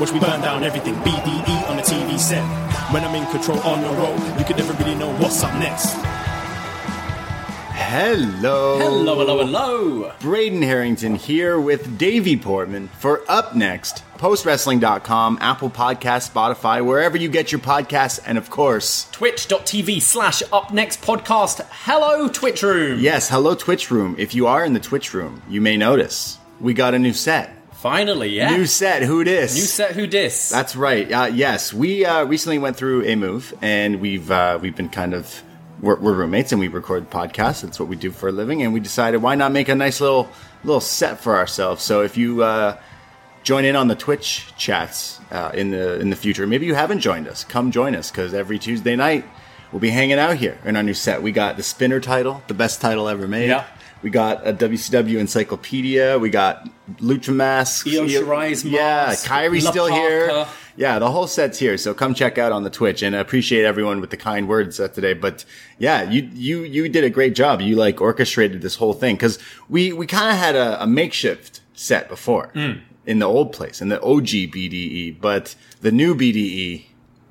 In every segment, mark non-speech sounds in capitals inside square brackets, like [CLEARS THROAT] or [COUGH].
Watch me burn down everything, BDE on the TV set. When I'm in control on the road, you can never really know what's up next. Hello. Hello, hello, hello. Braden Herrington here with Davie Portman for Up Next, postwrestling.com, Apple Podcast, Spotify, wherever you get your podcasts, and of course, Twitch.tv slash up next podcast. Hello, Twitch room. yes, hello Twitch room. If you are in the Twitch room, you may notice we got a new set. Finally, yeah. New set, who dis? New set who dis. That's right. Uh, yes, we uh, recently went through a move, and we've uh, we've been kind of we're, we're roommates, and we record podcasts. That's what we do for a living, and we decided why not make a nice little little set for ourselves. So if you uh, join in on the Twitch chats uh, in the in the future, maybe you haven't joined us, come join us because every Tuesday night we'll be hanging out here in our new set. We got the Spinner title, the best title ever made. Yeah. We got a WCW encyclopedia. We got Lucha masks. Io Shirai's Yeah, mask, Kyrie's La still here. Yeah, the whole set's here. So come check out on the Twitch and I appreciate everyone with the kind words uh, today. But yeah, you, you, you did a great job. You like orchestrated this whole thing because we, we kind of had a, a makeshift set before Hmm. in the old place, in the OG BDE, but the new BDE,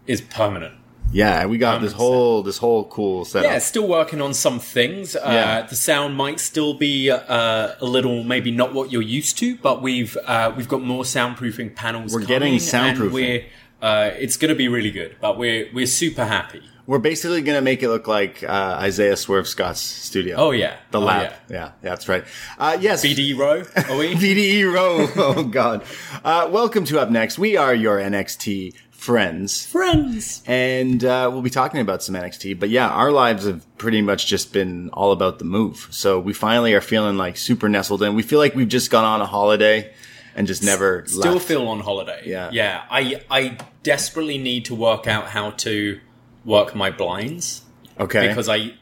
is permanent. Yeah, we got this 100%. whole, this whole cool setup. Yeah, still working on some things. Uh, Yeah. The sound might still be uh, a little, maybe not what you're used to, but we've uh, we've got more soundproofing panels. We're coming, getting and soundproofing. we're uh, it's going to be really good. But we're we're super happy. We're basically going to make it look like uh, Isaiah Swerve Scott's studio. Oh yeah, The Oh, lab. yeah. Yeah. that's right. Uh, yes. BD row, are we? [LAUGHS] VDE row. Oh God. Uh, welcome to Up Next. We are your NXT friends. Friends. And uh, we'll be talking about some NXT. But yeah, our lives have pretty much just been all about the move. So we finally are feeling like super nestled in. We feel like we've just gone on a holiday and just never Still left. feel on holiday. Yeah. yeah. I I desperately need to work out how to work my blinds okay. because I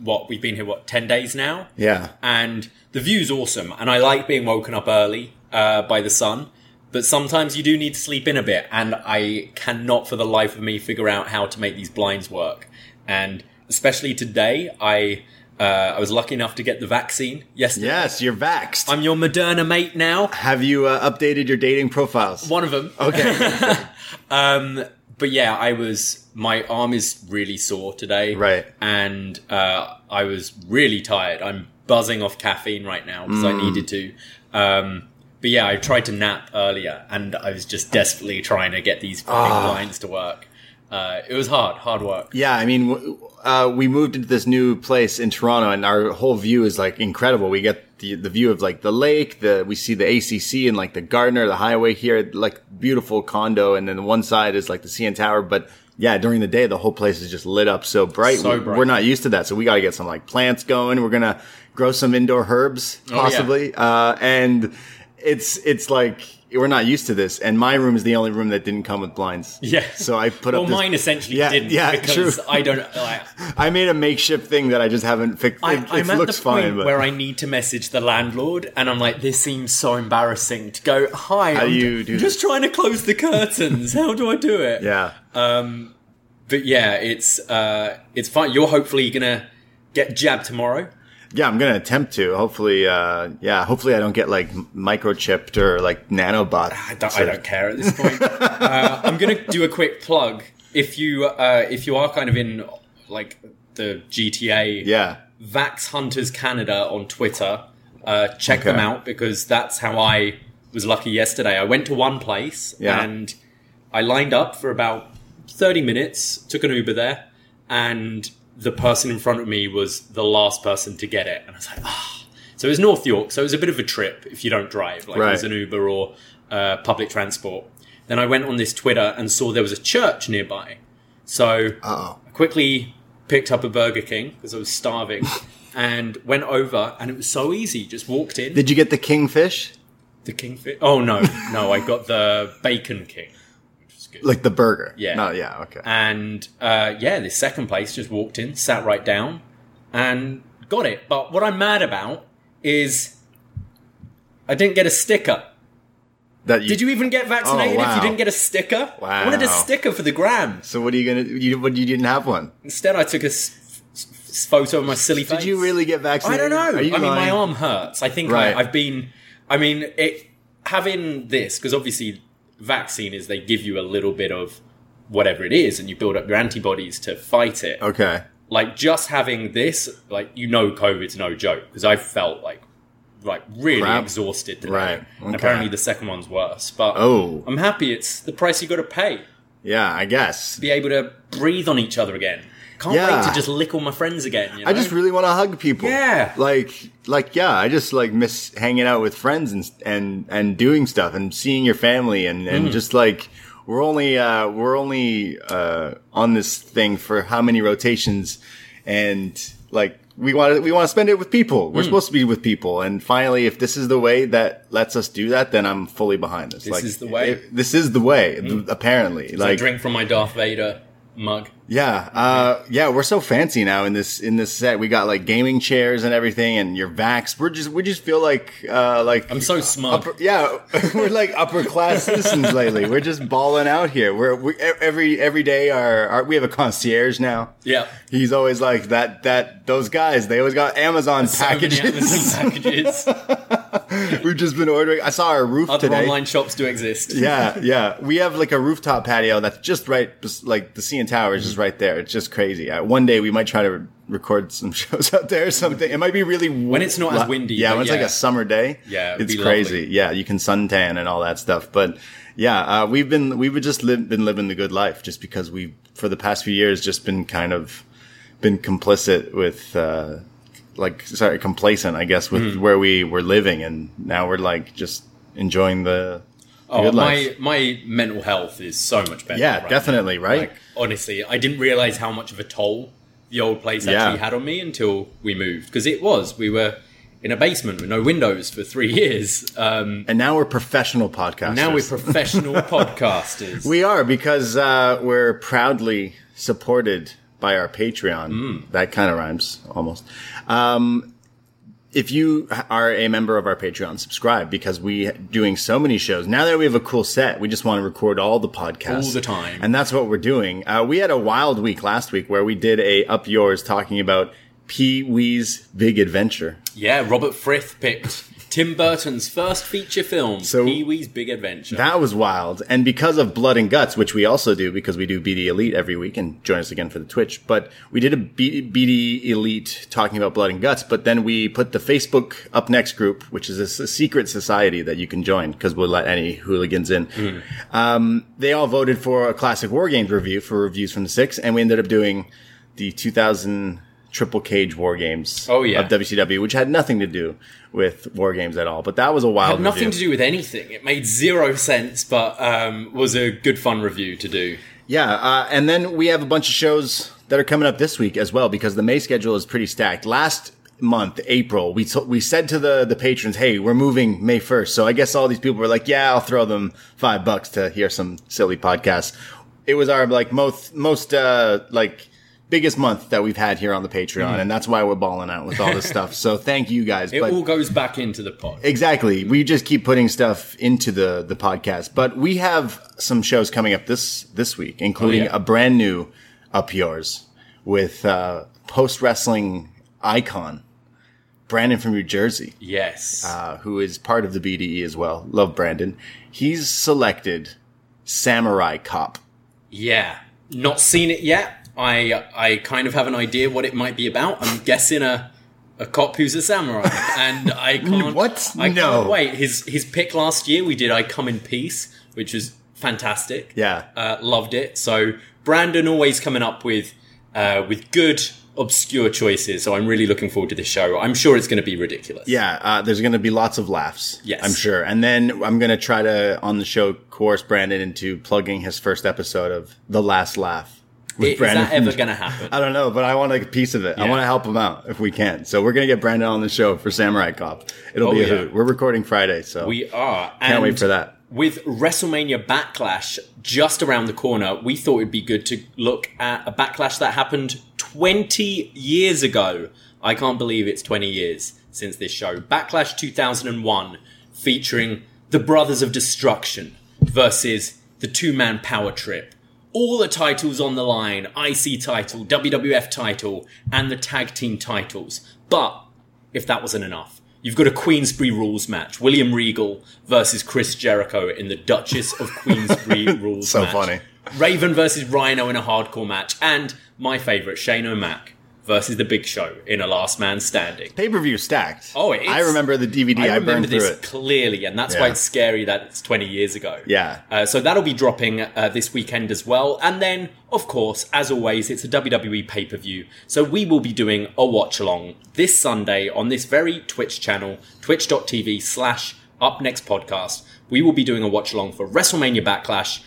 what we've been here what ten days now. yeah. and the view's awesome and i like being woken up early uh, by the sun but sometimes you do need to sleep in a bit and i cannot for the life of me figure out how to make these blinds work and especially today i uh, i was lucky enough to get the vaccine yesterday Yes, you're vaxxed. i'm your moderna mate now Have you uh, updated your dating profiles? one of them Okay. [LAUGHS] Um, but yeah, I was. My arm is really sore today, Right. And uh, I was really tired. I'm buzzing off caffeine right now because Mm. I needed to. Um, but yeah, I tried to nap earlier, and I was just desperately trying to get these Ah. blinds to work. Uh, it was hard, hard work. Yeah, I mean, w- uh, we moved into this new place in Toronto, and our whole view is like incredible. We get the the view of like the lake, the we see the ACC and like the Gardiner, the highway here, like beautiful condo, and then one side is like the CN Tower. But yeah, during the day, the whole place is just lit up so bright. So bright. We're not used to that. So we got to get some like plants going. We're going to grow some indoor herbs Oh, yeah. possibly. Uh, and it's, it's like, we're not used to this. And my room is the only room that didn't come with blinds. Yeah. So I put well, up this, mine essentially Yeah, didn't yeah, because true. I don't. [LAUGHS] Like, I made a makeshift thing that I just haven't fixed. I, It, it I'm at looks the point fine, but where I need to message the landlord, and I'm like, this seems so embarrassing to go. Hi, How I'm you do just trying to close the curtains. How do I do it? yeah. Um, but yeah, it's uh, it's fine. You're hopefully gonna get jabbed tomorrow. Yeah, I'm gonna attempt to. Hopefully, uh, yeah. Hopefully, I don't get like microchipped or like nanobot. I don't, I don't care at this point. [LAUGHS] uh, I'm gonna do a quick plug. If you uh, if you are kind of in like the GTA, Yeah, Vax Hunters Canada on Twitter. Uh, check Okay. them out because that's how I was lucky yesterday. I went to one place Yeah. and I lined up for about 30 minutes, took an Uber there, and the person in front of me was the last person to get it. And I was like, ah. So it was North York, so it was a bit of a trip if you don't drive, like Right. an Uber or uh, public transport. Then I went on this Twitter and saw there was a church nearby. So oh, I quickly picked up a Burger King because I was starving [LAUGHS] and went over and it was so easy. Just walked in. did you get the kingfish? the Kingfish. Oh no, no, I got the Bacon King, good. Like the burger? Yeah. No, yeah. Okay. and uh, yeah, this second place just walked in, sat right down, and got it. But what I'm mad about is I didn't get a sticker. that you, Did you even get vaccinated Oh, if you didn't get a sticker? Wow. I wanted a sticker for the gram. So what are you gonna? You what? You didn't have one? Instead, I took a s- s- photo of my silly face. Did you really get vaccinated? I don't know. I mean, my arm hurts. I think Right. I, I've been. I mean, it having this because obviously, vaccine is they give you a little bit of whatever it is, and you build up your antibodies to fight it. Okay. Like just having this, like you know, COVID's no joke because I felt like like really Crap. exhausted today. Right. And Okay. apparently, the second one's worse. But Oh. I'm happy. It's the price you got to pay. Yeah, I guess. Be able to breathe on each other again. Can't Yeah. wait to just lick all my friends again. You know? I just really want to hug people. Yeah. Like, like, yeah, I just like miss hanging out with friends and and and doing stuff and seeing your family and Mm. and just like we're only uh we're only uh on this thing for how many rotations and like we want to we want to spend it with people. Mm. We're supposed to be with people and finally if this is the way that lets us do that then I'm fully behind this. This is the way. Mm. if- this is the way apparently. I Like drink from my Darth Vader mug. yeah, uh, yeah, we're so fancy now in this in this set. We got like gaming chairs and everything, and your vax. We're just we just feel like uh, like I'm so smug. upper, yeah, [LAUGHS] we're like upper class [LAUGHS] citizens lately. We're just balling out here. We're we, every every day. Our, our we have a concierge now. Yeah. He's always like that. That those guys. They always got Amazon So packages. Amazon packages. [LAUGHS] [LAUGHS] We've just been ordering. I saw our roof Other today. online shops do exist. [LAUGHS] Yeah, yeah. We have like a rooftop patio that's just right, like the CN Tower is just right there. It's just crazy. Uh, one day we might try to record some [LAUGHS] shows out there or something. It might be really When it's not as windy, Yeah, when it's like a summer day. Yeah, it's crazy. lovely. Yeah, you can suntan and all that stuff. But yeah, uh, we've been we've just li- been living the good life just because we for the past few years just been kind of been complicit with. Uh, like sorry, complacent, I guess, with Hmm. where we were living, and now we're like just enjoying the, the Oh, my life. my mental health is so much better. Yeah, right definitely, now. right? Like, honestly, I didn't realize how much of a toll the old place Yeah. actually had on me until we moved because it was. We were in a basement with no windows for three [LAUGHS] years. Um, And now we're professional podcasters. now we're professional [LAUGHS] podcasters. we are because uh, we're proudly supported by our Patreon. Mm. That kind of rhymes almost. Um, if you are a member of our Patreon, subscribe because we doing so many shows. Now that we have a cool set, we just want to record all the podcasts All the time. and that's what we're doing. Uh, we had a wild week last week where we did a up yours talking about Pee Wee's Big Adventure. yeah, Robert Frith picked Tim Burton's first feature film, So- Pee Wee's Big Adventure. That was wild. And because of Blood and Guts, which we also do because we do BD Elite every week and join us again for the Twitch, but we did a BD Elite talking about Blood and Guts, but then we put the Facebook Up Next group, which is a secret society that you can join because we'll let any hooligans in. Um, they all voted for a classic War Games review for reviews from the six, and we ended up doing the 2000 Triple Cage War Games Oh, yeah. of WCW, which had nothing to do with War Games at all. But that was a wild had nothing review. to do with anything. It made zero sense, but um, was a good fun review to do. Yeah, uh, and then we have a bunch of shows that are coming up this week as well because the May schedule is pretty stacked. Last month, April, we t- we said to the the patrons, "Hey, we're moving May 1st. So I guess all these people were like, "Yeah, I'll throw them 5 bucks to hear some silly podcasts." It was our like most most uh like biggest month that we've had here on the Patreon and that's why we're balling out with all this [LAUGHS] stuff. So thank you guys. It all goes back into the pot. Exactly. We just keep putting stuff into the the podcast, but we have some shows coming up this this week, including Oh, yeah. a brand new up yours with uh, post wrestling icon Brandon from New Jersey, yes. uh, who is part of the BDE as well. Love Brandon. He's selected Samurai Cop. Yeah, not seen it yet. I I kind of have an idea what it might be about. I'm guessing a a cop who's a samurai, and I [LAUGHS] can't. What? I No. can't wait. His his pick last year we did. I come in peace, which was fantastic. Yeah. uh, loved it. So Brandon always coming up with uh, with good obscure choices. So I'm really looking forward to this show. I'm sure it's going to be ridiculous. Yeah, uh, there's going to be lots of laughs. Yes. I'm sure. And then I'm going to try to, on the show, coerce Brandon into plugging his first episode of The Last Laugh. With Is Brandon that ever going to happen? I don't know, but I want like a piece of it. I want to help him out if we can. So we're going to get Brandon on the show for Samurai Cop. It'll Oh, be a yeah. hoot. We're recording Friday, so We are. can't wait for that. With WrestleMania Backlash just around the corner, we thought it'd be good to look at a backlash that happened 20 years ago. I can't believe it's 20 years since this show. Backlash 2001, featuring the Brothers of Destruction versus the two man power trip. All the titles on the line IC title, WWF title, and the tag team titles. But if that wasn't enough. You've got a Queensberry Rules match. William Regal versus Chris Jericho in the Duchess of [LAUGHS] Queensberry Rules So match. So funny. Raven versus Rhino in a hardcore match. And my favourite, Shane O'Mac versus The Big Show in a Last Man Standing. Pay per view stacked. Oh, I remember the DVD. I, I remember burned through this clearly, and that's why it's scary that it's 20 years ago. Yeah. Uh, so that'll be dropping uh, this weekend as well. And then, of course, as always, it's a WWE pay per view. So we will be doing a watch along this Sunday on this very Twitch channel, twitch.tv slash up next podcast. We will be doing a watch along for WrestleMania Backlash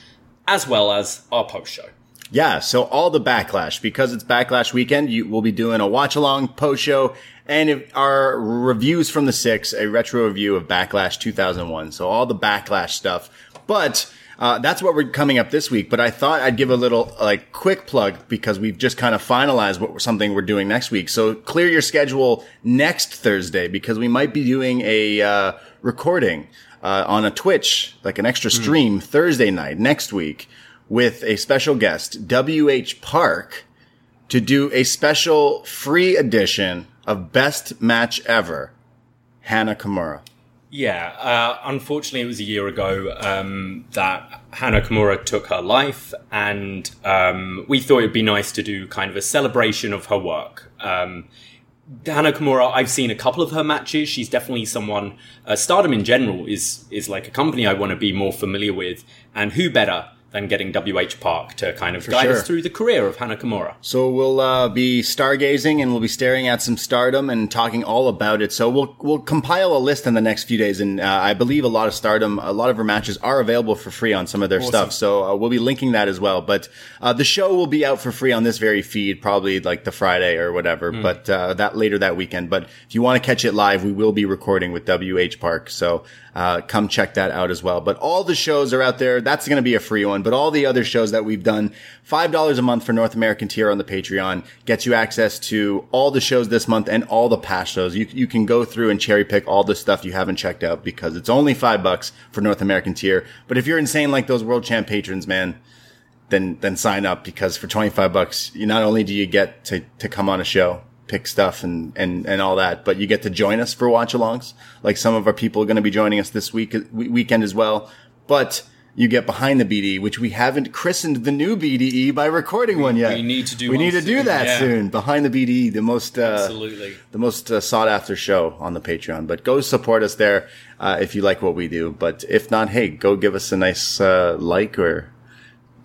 as well as our post show. Yeah, so all the backlash because it's backlash weekend. You will be doing a watch along post show and our reviews from the six, a retro review of Backlash 2001. So all the backlash stuff, but. Uh, that's what we're coming up this week, but I thought I'd give a little like quick plug because we've just kind of finalized what something we're doing next week. So clear your schedule next Thursday because we might be doing a uh, recording uh, on a Twitch, like an extra stream Thursday night next week with a special guest, W.H. Park, to do a special free edition of Best Match Ever, Hana Kimura. Yeah, uh, unfortunately, it was a year ago um, that Hana Kimura took her life, and um, we thought it'd be nice to do kind of a celebration of her work. Um, Hana Kimura, I've seen a couple of her matches. She's definitely someone. Uh, Stardom in general is is like a company I want to be more familiar with, and who better than getting WH Park to kind of guide sure. us through the career of Hana Kimura? So we'll uh, be stargazing and we'll be staring at some stardom and talking all about it. So we'll we'll compile a list in the next few days, and uh, I believe a lot of stardom, a lot of her matches are available for free on some of their stuff. So uh, we'll be linking that as well. But uh, the show will be out for free on this very feed, probably like the Friday or whatever. But uh, that later that weekend. But if you want to catch it live, we will be recording with WH Park. So uh, come check that out as well. But all the shows are out there. That's going to be a free one. But all the other shows that we've done, five dollars a month for North American tier on the Patreon gets you access to all the shows this month and all the past shows. You you can go through and cherry pick all the stuff you haven't checked out because it's only five bucks for North American tier. But if you're insane like those World Champ patrons, man, then then sign up because for 25 bucks you not only do you get to to come on a show pick stuff and and and all that but you get to join us for watch alongs like some of our people are going to be joining us this week we- weekend as well but you get behind the BDE, which we haven't christened the new BDE by recording one yet. we need to do We need to do soon, that yeah. soon. Behind the BDE, the most uh, Absolutely. the most uh, sought after show on the Patreon. But go support us there uh, if you like what we do. But if not, hey, go give us a nice uh, like or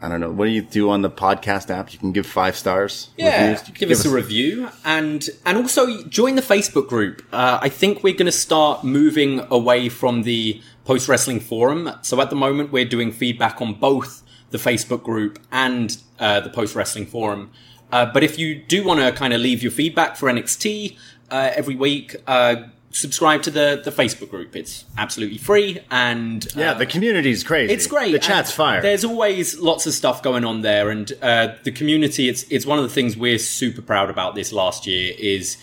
I don't know. What do you do on the podcast app? You can give five stars. Yeah, reviews. You can give, us a review and and also join the Facebook group. Uh, I think we're going to start moving away from the post wrestling forum. So at the moment, we're doing feedback on both the Facebook group and uh, the Post Wrestling Forum. Uh, but if you do want to kind of leave your feedback for NXT uh, every week, uh, subscribe to the, the Facebook group. It's absolutely free and Yeah, uh, the community's crazy. it's great. The chat's fire. There's always lots of stuff going on there, and uh, the community. It's it's one of the things we're super proud about this last year. Is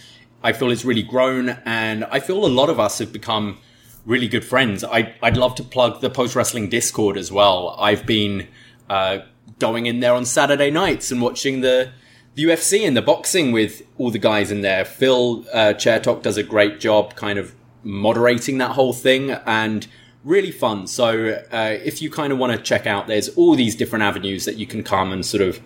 I feel it's really grown, and I feel a lot of us have become really good friends. I I'd love to plug the post wrestling Discord as well. I've been uh, going in there on Saturday nights and watching the. The UFC and the boxing with all the guys in there. Phil uh, Chair Talk does a great job kind of moderating that whole thing and really fun. So uh, if you kind of want to check out, there's all these different avenues that you can come and sort of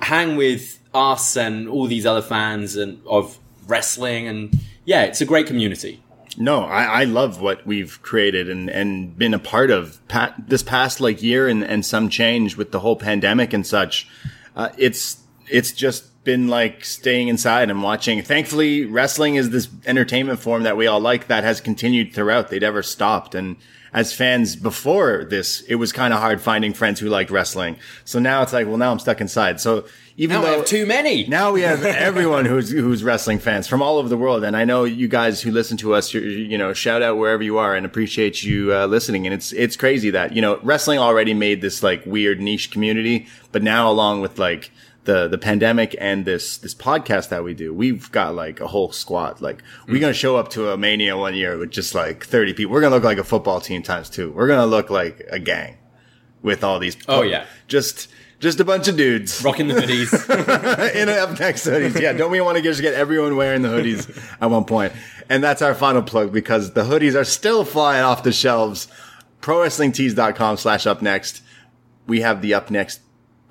hang with us and all these other fans and of wrestling. And yeah, it's a great community. No, I, I love what we've created and, and been a part of pa- this past like year and, and some change with the whole pandemic and such. Uh, it's, it's just been like staying inside and watching. Thankfully, wrestling is this entertainment form that we all like that has continued throughout. They never stopped. And as fans before this, it was kind of hard finding friends who liked wrestling. So now it's like, well, now I'm stuck inside. So even Now we though have too many. now we have everyone who's who's wrestling fans from all over the world, and I know you guys who listen to us. You, you know, shout out wherever you are, and appreciate you uh, listening. And it's it's crazy that you know wrestling already made this like weird niche community, but now along with like the the pandemic and this this podcast that we do, we've got like a whole squad. Like we're gonna show up to a mania one year with just like thirty people. We're gonna look like a football team times two. We're gonna look like a gang with all these. Oh, yeah. just. Just a bunch of dudes Rocking the hoodies. [LAUGHS] in up next hoodies. Yeah, don't we want to just get everyone wearing the hoodies at one point? And that's our final plug because the hoodies are still flying off the shelves. ProWrestlingTees.com slash up next. We have the up next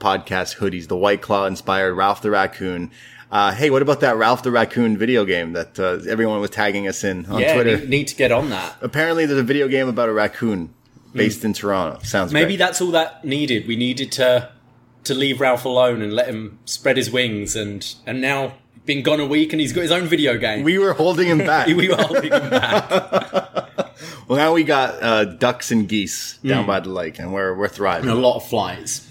podcast hoodies, the White Claw inspired Ralph the Raccoon. Uh, hey, what about that Ralph the Raccoon video game that uh, everyone was tagging us in on yeah, Twitter? need, need to get on that. Apparently, there's a video game about a raccoon based in Toronto. Sounds Maybe great. that's all that needed. We needed to to leave Ralph alone and let him spread his wings. And and now been gone a week and he's got his own video game. we were holding him back. [LAUGHS] we were holding him back. [LAUGHS] well, now we got uh, ducks and geese down by the lake, and we're we're thriving. And a lot of flies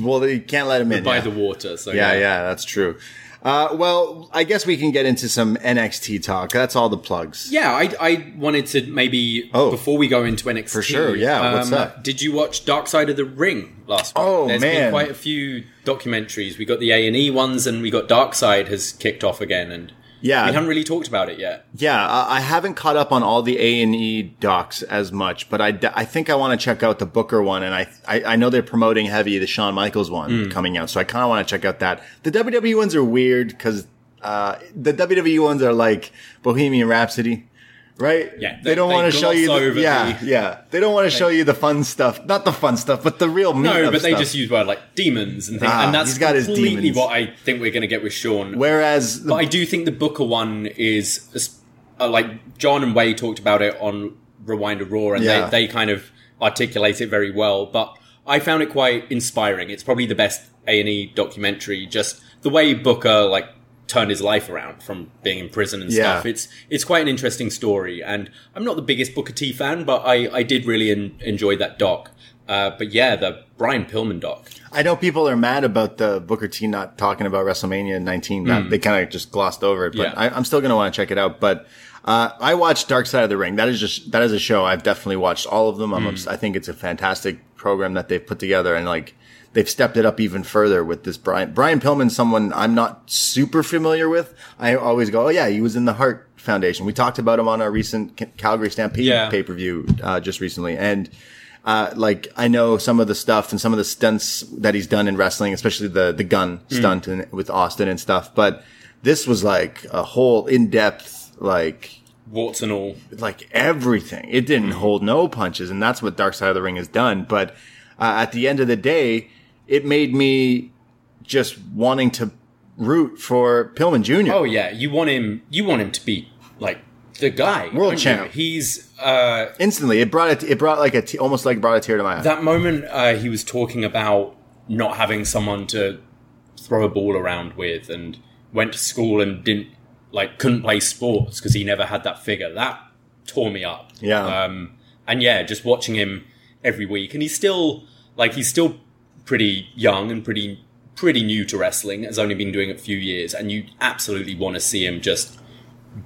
Well, you can't let them in. by yeah. the water. So yeah, yeah, that's true. Uh, well, I guess we can get into some NXT talk. That's all the plugs. Yeah, I, I wanted to maybe Oh. before we go into NXT. For sure, yeah, what's um, that? Did you watch Dark Side of the Ring last week? Oh, There's man. been quite a few documentaries. We got the A and E ones, and we got Dark Side has kicked off again, and Yeah. we haven't really talked about it yet. Yeah, I I haven't caught up on all the A and E docs as much, but I, I think I want to check out the Booker one, and I, I I know they're promoting heavy the Shawn Michaels one Hmm. coming out, so I kind of want to check out that. The WWE ones are weird because uh, the WWE ones are like Bohemian Rhapsody. Right? Yeah, they, they- don't want to show you. The, yeah, the- yeah. They don't want to show you the fun stuff, not the fun stuff, but the real meat No, but they stuff. just use word like demons and things, Ah, and that's he's got his completely demons. what I think we're going to get with Shawn. Whereas the, But I do think the Booker one is uh, like John and Wai talked about it on Rewind a Raw, and Yeah. they, they kind of articulate it very well. But I found it quite inspiring. It's probably the best A and E documentary. Just the way Booker like turned his life around from being in prison and Yeah. stuff. It's it's quite an interesting story. And I'm not the biggest Booker T fan, but I I did really en- enjoy that doc. Uh, but yeah, the Brian Pillman doc. I know people are mad about the Booker T not talking about WrestleMania 19. That They kind of just glossed over it, but. Yeah. I, I'm still going to want to check it out. But uh, I watched Dark Side of the Ring. That is just that is a show I've definitely watched all of them. I'm obs- I think it's a fantastic program that they've put together, and like they've stepped it up even further with this Brian Brian Pillman, someone I'm not super familiar with. I always go, oh yeah, he was in the Heart Foundation. We talked about him on our recent Calgary Stampede Yeah. pay per view uh, just recently, and uh, like I know some of the stuff and some of the stunts that he's done in wrestling, especially the the gun stunt and, with Austin and stuff. But this was like a whole in depth, like Warts and all. like everything. It didn't hold no punches, and that's what Dark Side of the Ring has done. But uh, at the end of the day, it made me just wanting to root for Pillman Jr. Oh yeah, you want him. You want him to be like the guy, World don't you? He's uh, Instantly, it brought it. It brought like a t- almost like brought a tear to my eye. that moment. Uh, he was talking about not having someone to throw a ball around with, and went to school and didn't like couldn't play sports because he never had that figure. That tore me up. Yeah. Um, and yeah, just watching him every week, and he's still like he's still pretty young and pretty pretty new to wrestling, has only been doing it a few years, and you absolutely want to see him just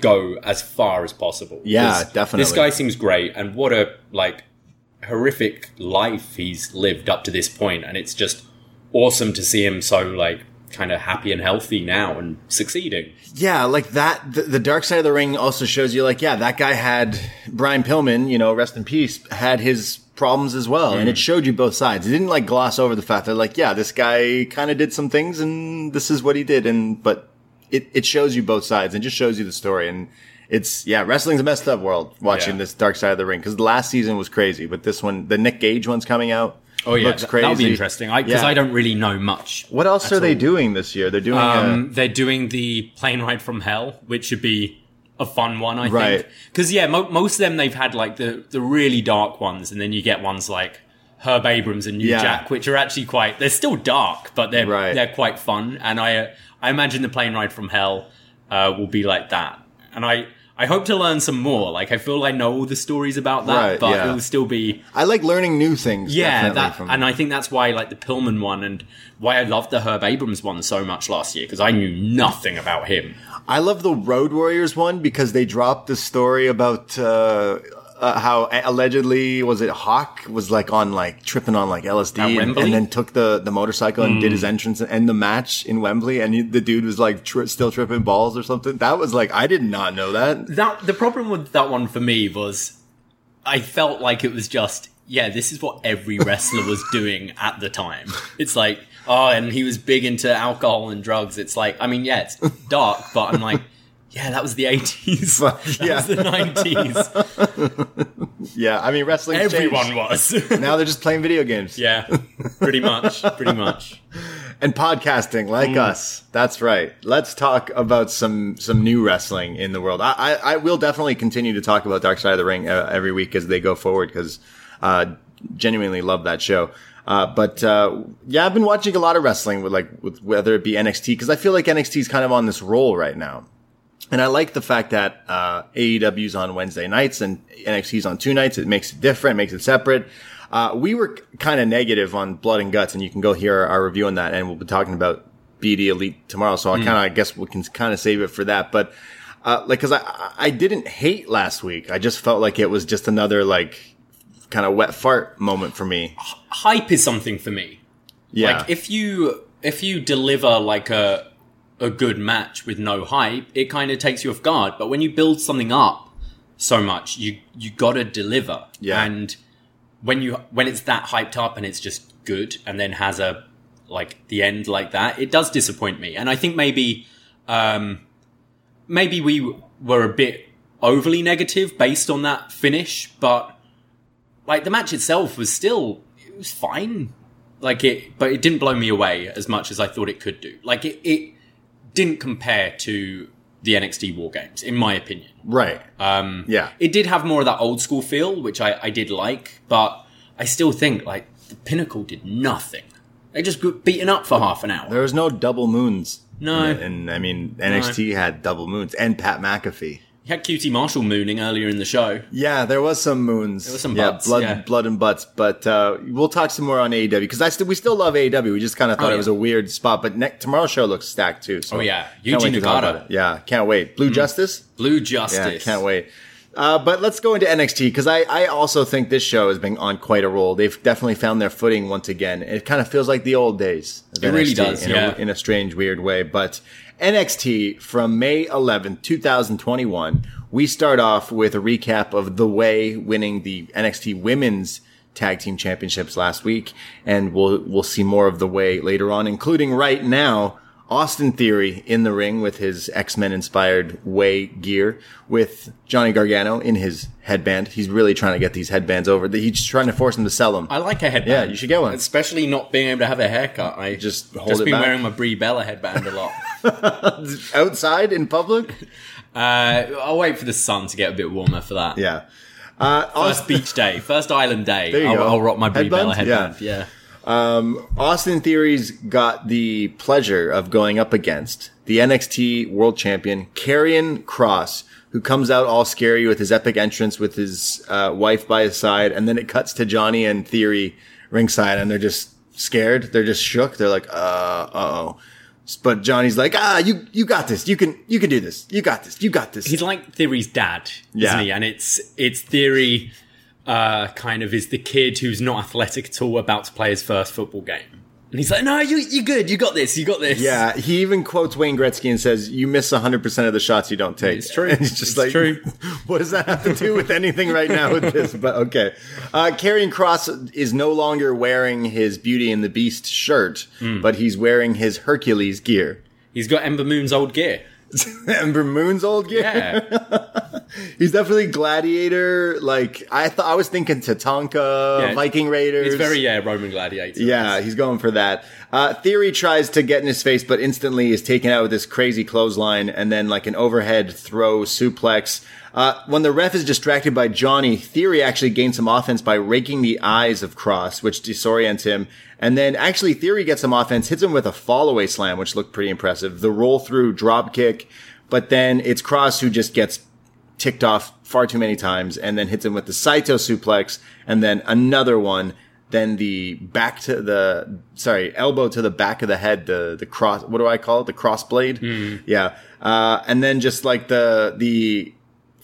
go as far as possible. Yeah, definitely. This guy seems great, and what a like horrific life he's lived up to this point, and it's just awesome to see him so like kind of happy and healthy now and succeeding. Yeah, like that. The, the dark side of the ring also shows you, like, yeah, that guy had Brian Pillman, you know, rest in peace, had his problems as well, and it showed you both sides. It didn't like gloss over the fact that, like, yeah, this guy kind of did some things, and this is what he did, and but it it shows you both sides and just shows you the story, and it's yeah, wrestling's a messed up world watching Yeah. this dark side of the ring because the last season was crazy, but this one, the Nick Gage one's coming out. Oh yeah, looks crazy. that'll be interesting. Because Yeah. I don't really know much. What else are they doing this year? They're doing uh, Um, they're doing the plane ride from hell, which should be a fun one, I Right. think. Because yeah, mo- most of them they've had like the the really dark ones, and then you get ones like Herb Abrams and New Yeah. Jack, which are actually quite. They're still dark, but they're Right. they're quite fun. And I I imagine the plane ride from hell uh, will be like that. And I. I hope to learn some more. Like I feel I know all the stories about that, Right, but yeah. it will still be I like learning new things. yeah, that, from- and I think that's why like the Pillman one and why I loved the Herb Abrams one so much last year because I knew nothing about him. I love the Road Warriors one because they dropped the story about uh, uh, how allegedly was it Hawk was like on like tripping on like LSD and, and then took the the motorcycle and did his entrance and the match in Wembley and he, the dude was like tri- still tripping balls or something. That was like I did not know that. That the problem with that one for me was I felt like it was just yeah, this is what every wrestler was doing at the time. It's like oh, and he was big into alcohol and drugs. It's like I mean, yeah, it's dark, but I'm like. Yeah, that was the 80s. That Yeah. was the 90s. Yeah, I mean wrestling. Everyone was. now they're just playing video games. yeah, pretty much. Pretty much. and podcasting like Mm. us. That's right. Let's talk about some some new wrestling in the world. I I, I will definitely continue to talk about Dark Side of the Ring uh, every week as they go forward because uh, genuinely love that show. Uh, but uh, yeah, I've been watching a lot of wrestling with like with whether it be NXT because I feel like NXT is kind of on this roll right now. And I like the fact that uh, AEW's on Wednesday nights and NXT's on two nights. It makes it different, makes it separate. Uh, we were kind of negative on Blood and Guts, and you can go hear our, our review on that, and we'll be talking about BD Elite tomorrow. So I kind of, I guess we can kind of save it for that. But uh, like, because I I didn't hate last week, I just felt like it was just another like kind of wet fart moment for me. Hype is something for me. Yeah, Like if you if you deliver like a a good match with no hype, it kind of takes you off guard. But when you build something up so much, you you got to deliver. Yeah. And when you when it's that hyped up and it's just good, and then has a like the end like that, it does disappoint me. And I think maybe um maybe we were a bit overly negative based on that finish, but like the match itself was still it was fine like it but it didn't blow me away as much as i thought it could do like it, it didn't compare to the nxt war games in my opinion right. um Yeah. it did have more of that old school feel which i i did like but i still think like the pinnacle did nothing they just got beaten up for half an hour There was no double moons. No. and, and I mean NXT had double moons and Pat McAfee. You had QT Marshall mooning earlier in the show. Yeah, there was some moons. There was some yeah, blood, yeah. blood and butts. But uh, we'll talk some more on AEW because I still we still love AEW. We just kind of thought Oh, it was a weird spot. But ne- tomorrow's show looks stacked too. So Oh, yeah. can't Yuji wait to talk Nagata. it. Yeah, can't wait. Blue Justice. Blue Yeah, Justice. can't wait. Uh, but let's go into NXT because I, I also think this show has been on quite a roll. They've definitely found their footing once again. It kind of feels like the old days. It really does, in yeah. A, in a strange, weird way. But NXT from May 11th, 2021, we start off with a recap of The Way winning the NXT Women's Tag Team Championships last week. And we'll, we'll see more of The Way later on, including right now, Austin Theory in the ring with his X-Men inspired Way gear with Johnny Gargano in his headband. He's really trying to get these headbands over. He's trying to force him to sell them. I like a headband. Yeah, you should get one. Especially not being able to have a haircut. I Just hold just it been back. wearing my Brie Bella headband a lot. [LAUGHS] Outside in public? [LAUGHS] uh, I'll wait for the sun to get a bit warmer for that. Yeah. Uh, First beach day, first island day. I'll. I'll rock my Brie Bella Headband? headband. Yeah. Austin Theory's got the pleasure of going up against the NXT World Champion, Karrion Kross, who comes out all scary with his epic entrance with his uh, wife by his side, and then it cuts to Johnny and Theory ringside, and they're just scared. They're just shook. They're like, uh, oh. But Johnny's like, ah, you you got this. You can you can do this. You got this. You got this. He's like Theory's dad, Yeah. isn't he? And it's it's Theory uh, kind of is the kid who's not athletic at all, about to play his first football game, and he's like, "No, you you good. You got this. You got this." yeah, he even quotes Wayne Gretzky and says, "You miss 100 percent of the shots you don't take." It's true. [LAUGHS] And he's just It's like, true. [LAUGHS] "What does that have to do with anything right now with this?" [LAUGHS] But okay, uh, Karrion Kross is no longer wearing his Beauty and the Beast shirt, Hmm. but he's wearing his Hercules gear. he's got Ember Moon's old gear. [LAUGHS] Ember Moon's old gear. Yeah, [LAUGHS] He's definitely gladiator. Like I thought, I was thinking Tatanka, Yeah. Viking Raiders. it's very yeah Roman gladiator. Yeah, he's going for that. Uh, Theory tries to get in his face, but instantly is taken out with this crazy clothesline and then like an overhead throw suplex. Uh, when the ref is distracted by Johnny, Theory actually gains some offense by raking the eyes of Kross, which disorients him. And then actually Theory gets some offense, hits him with a fallaway slam, which looked pretty impressive. The roll through drop kick, but then it's Kross who just gets ticked off far too many times and then hits him with the Saito suplex and then another one. Then the back to the, sorry, elbow to the back of the head, the, the cross, what do I call it? The cross blade? Yeah. Uh, and then just like the, the,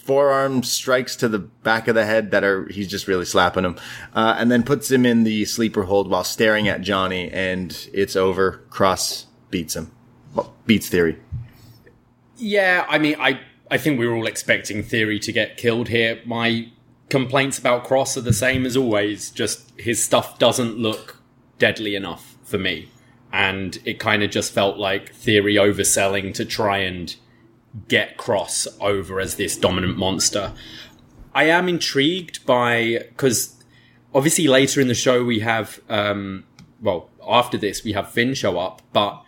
forearm strikes to the back of the head that are he's just really slapping him uh, and then puts him in the sleeper hold while staring at johnny and it's over kross beats him well, beats theory Yeah, I mean, I I think we were all expecting Theory to get killed here. My complaints about Kross are the same as always. Just his stuff doesn't look deadly enough for me, and it kind of just felt like Theory overselling to try and get Kross over as this dominant monster. I am intrigued by because obviously later in the show we have um well after this we have Finn show up, but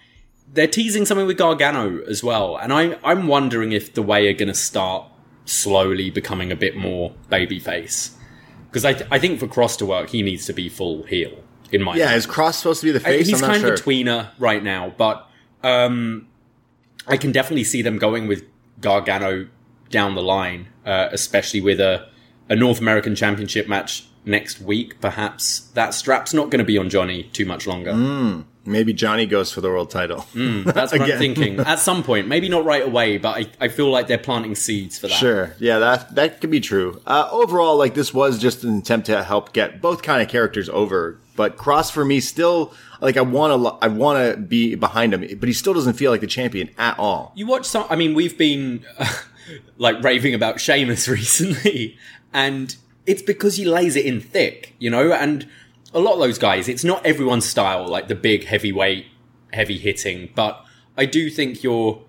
they're teasing something with Gargano as well, and I'm I'm wondering if the way are going to start slowly becoming a bit more babyface because I th- I think for Kross to work he needs to be full heel in my yeah mind. is kross supposed to be the face He's i'm not kind sure of a tweener right now, but um, I can definitely see them going with Gargano down the line, uh, especially with a, a North American Championship match next week. Perhaps that strap's not going to be on Johnny too much longer. Maybe johnny goes for the world title That's what I'm [LAUGHS] thinking. At some point, maybe not right away, but I, I feel like they're planting seeds for that. Sure. Yeah, that that could be true. Uh, overall, like this was just an attempt to help get both kind of characters over. But Kross for me still like I want to I want to be behind him, but he still doesn't feel like the champion at all. You watch some. I mean, we've been [LAUGHS] like raving about Sheamus [LAUGHS] recently, and it's because he lays it in thick, you know. And a lot of those guys, it's not everyone's style, like the big heavyweight, heavy hitting. But I do think your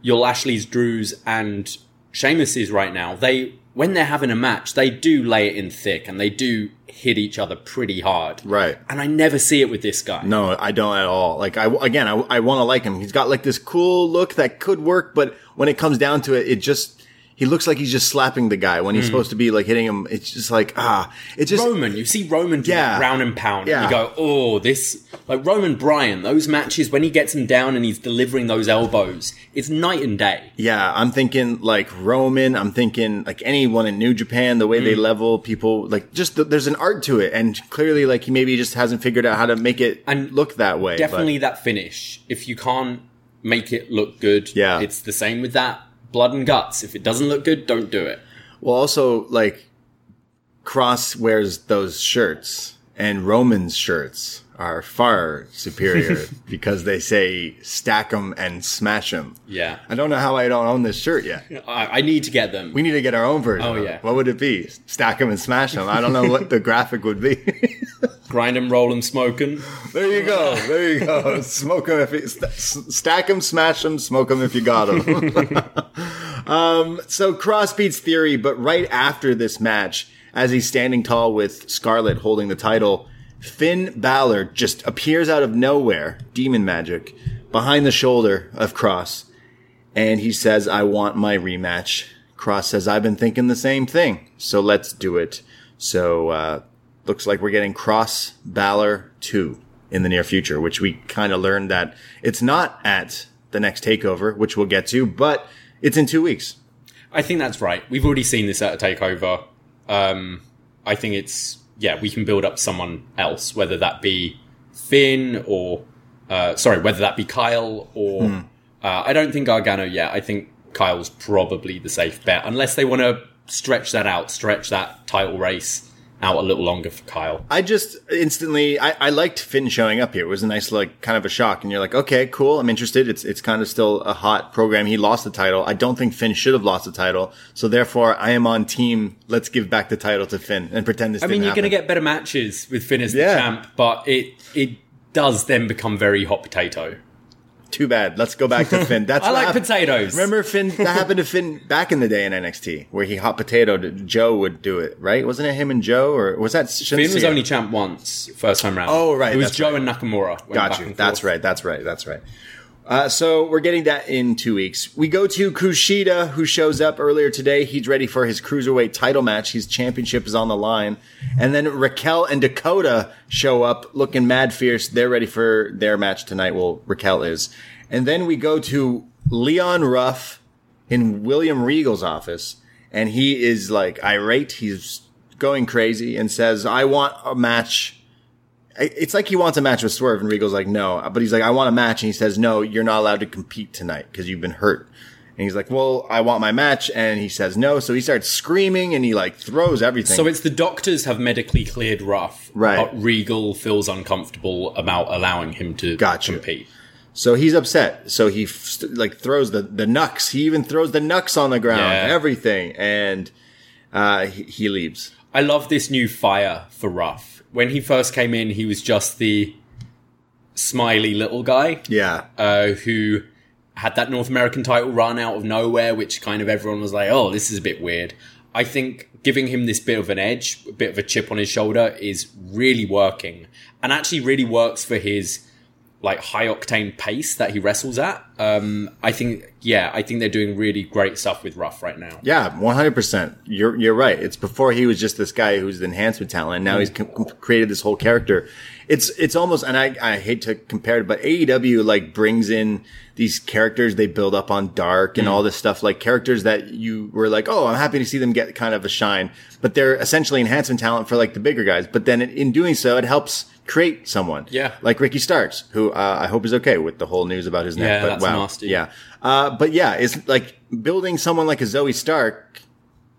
your Lashley's, Drews, and Sheamus's right now, they when they're having a match, they do lay it in thick and they do hit each other pretty hard. Right. And I never see it with this guy. No, I don't at all. Like I again, I, I want to like him. He's got like this cool look that could work, but when it comes down to it, it just he looks like he's just slapping the guy when he's supposed to be like hitting him. It's just like ah, it's just Roman, you see Roman do Yeah. that ground and pound. Yeah. And you go, oh, this like Roman Bryan. Those matches when he gets him down and he's delivering those elbows, it's night and day. Yeah, I'm thinking like Roman. I'm thinking like anyone in New Japan, the way they level people, like just the, there's an art to it, and clearly like he maybe just hasn't figured out how to make it And look that way. but- Definitely that finish. If you can't make it look good, Yeah. it's the same with that blood and guts. If it doesn't look good, don't do it. Well, also like Kross wears those shirts, and Roman's shirts are far superior [LAUGHS] because they say stack 'em and smash 'em. Yeah, I don't know how I don't own this shirt yet. I, I need to get them. We need to get our own version. Oh, yeah. What would it be? Stack 'em and smash 'em. I don't know what the [LAUGHS] graphic would be. Grind them, 'em, roll 'em, smoke 'em. There you go. There you go. Smoke them if you st- stack them, smash them, smoke them if you got them. [LAUGHS] um, so Crossbeat's Theory, but right after this match, as he's standing tall with Scarlett holding the title, Finn Balor just appears out of nowhere, demon magic, behind the shoulder of Kross, and he says, "I want my rematch." Kross says, "I've been thinking the same thing, so let's do it." So uh, looks like we're getting Kross Balor 2 in the near future, which we kind of learned that it's not at the next takeover, which we'll get to, but it's in two weeks. I think that's right. We've already seen this at a takeover. Um, I think it's yeah, we can build up someone else, whether that be Finn or uh, sorry, whether that be Kyle or Hmm. uh, I don't think Gargano yet. I think Kyle's probably the safe bet unless they want to stretch that out, stretch that title race out a little longer for Kyle. I just instantly I, I liked Finn showing up here. It was a nice like kind of a shock, and you're like, okay, cool, I'm interested. It's it's kind of still a hot program. He lost the title. I don't think Finn should have lost the title, so therefore I am on team. Let's give back the title to Finn and pretend this. I mean, didn't you're going to get better matches with Finn as Yeah. the champ, but it it does then become very hot potato. Too bad. Let's go back to [LAUGHS] Finn. That's I like happened. potatoes. Remember Finn? That happened to Finn back in the day in NXT, where he hot potatoed. Joe would do it, right? Wasn't it him and Joe, or was that Finn was only champ once, first time round. Oh, right, It was Joe right. and Nakamura. Got you. That's forth. right. That's right. That's right. Uh, so we're getting that in two weeks. We go to Kushida, who shows up earlier today. He's ready for his cruiserweight title match. His championship is on the line. And then Raquel and Dakota show up looking mad fierce. They're ready for their match tonight. Well, Raquel is. And then we go to Leon Ruff in William Regal's office. And he is like irate. He's going crazy and says, I want a match it's like he wants a match with Swerve, and Regal's like, no. But he's like, I want a match, and he says, no, you're not allowed to compete tonight because you've been hurt. And he's like, well, I want my match, and he says no. So he starts screaming, and he like throws everything. So it's the doctors have medically cleared Ruff, Right. But Regal feels uncomfortable about allowing him to Gotcha. compete. So he's upset. So he f- like throws the the knucks. He even throws the knucks on the ground. Yeah. Everything, and uh, he, he leaves. I love this new fire for Ruff. When he first came in, he was just the smiley little guy. Yeah, uh, who had that North American title run out of nowhere, which kind of everyone was like, "Oh, this is a bit weird." I think giving him this bit of an edge, a bit of a chip on his shoulder, is really working, and actually really works for his like high octane pace that he wrestles at. Um, I think, yeah, I think they're doing really great stuff with Ruff right now. Yeah, one hundred percent. You're you're right. It's before he was just this guy who's the enhancement talent. And now he's com- created this whole character. It's it's almost, and I I hate to compare it, but AEW like brings in these characters they build up on Dark and all this stuff, like characters that you were like, oh, I'm happy to see them get kind of a shine, but they're essentially enhancement talent for like the bigger guys. But then in doing so, it helps create someone. Yeah. like Ricky Starks, who uh, I hope is okay with the whole news about his neck. Yeah, but that's wow, nasty. yeah. Uh, but yeah, it's like building someone like a Zoey Stark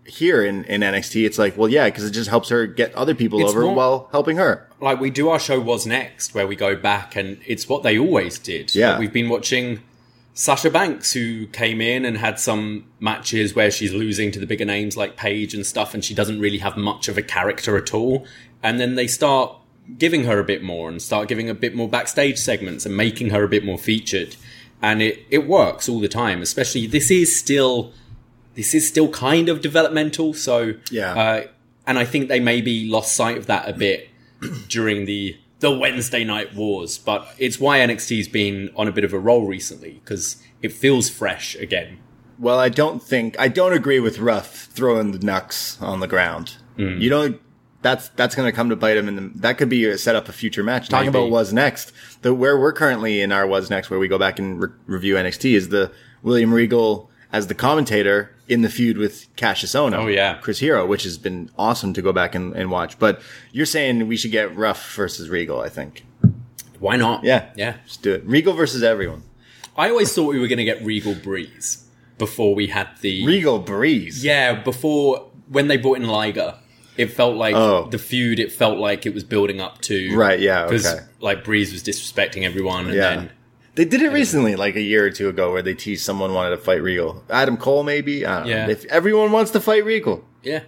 here in, in NXT. It's like, well, yeah, because it just helps her get other people It's over more- while helping her. like we do our show was next where we go back and it's what they always did Yeah. Like, we've been watching sasha banks who came in and had some matches where she's losing to the bigger names like paige and stuff and she doesn't really have much of a character at all and then they start giving her a bit more and start giving a bit more backstage segments and making her a bit more featured and it, it works all the time especially this is still this is still kind of developmental so Yeah. uh, and I think they maybe lost sight of that a bit [CLEARS THROAT] during the the Wednesday night wars. But it's why NXT's been on a bit of a roll recently because it feels fresh again. Well, I don't think I don't agree with Ruff throwing the knucks on the ground. Mm. You don't. That's that's going to come to bite him, and that could be a set up a future match. Talking Maybe. about was next, the where we're currently in our was next, where we go back and re- review NXT, is the William Regal as the commentator in the feud with Cassius Ohno. Oh, yeah. Chris Hero, which has been awesome to go back and, and watch. But you're saying we should get Ruff versus Regal? I think. Why not? Yeah, yeah. Just do it. Regal versus everyone. I always thought we were going to get Regal Breeze before we had the Regal Breeze. yeah before when they brought in Liger. It felt like Oh. the feud. It felt like it was building up to Right, yeah, because okay. like Breeze was disrespecting everyone, and Yeah. then They did it recently, like a year or two ago, where they teased someone wanted to fight Regal. Adam Cole, maybe. I don't Yeah. know. If everyone wants to fight Regal, yeah,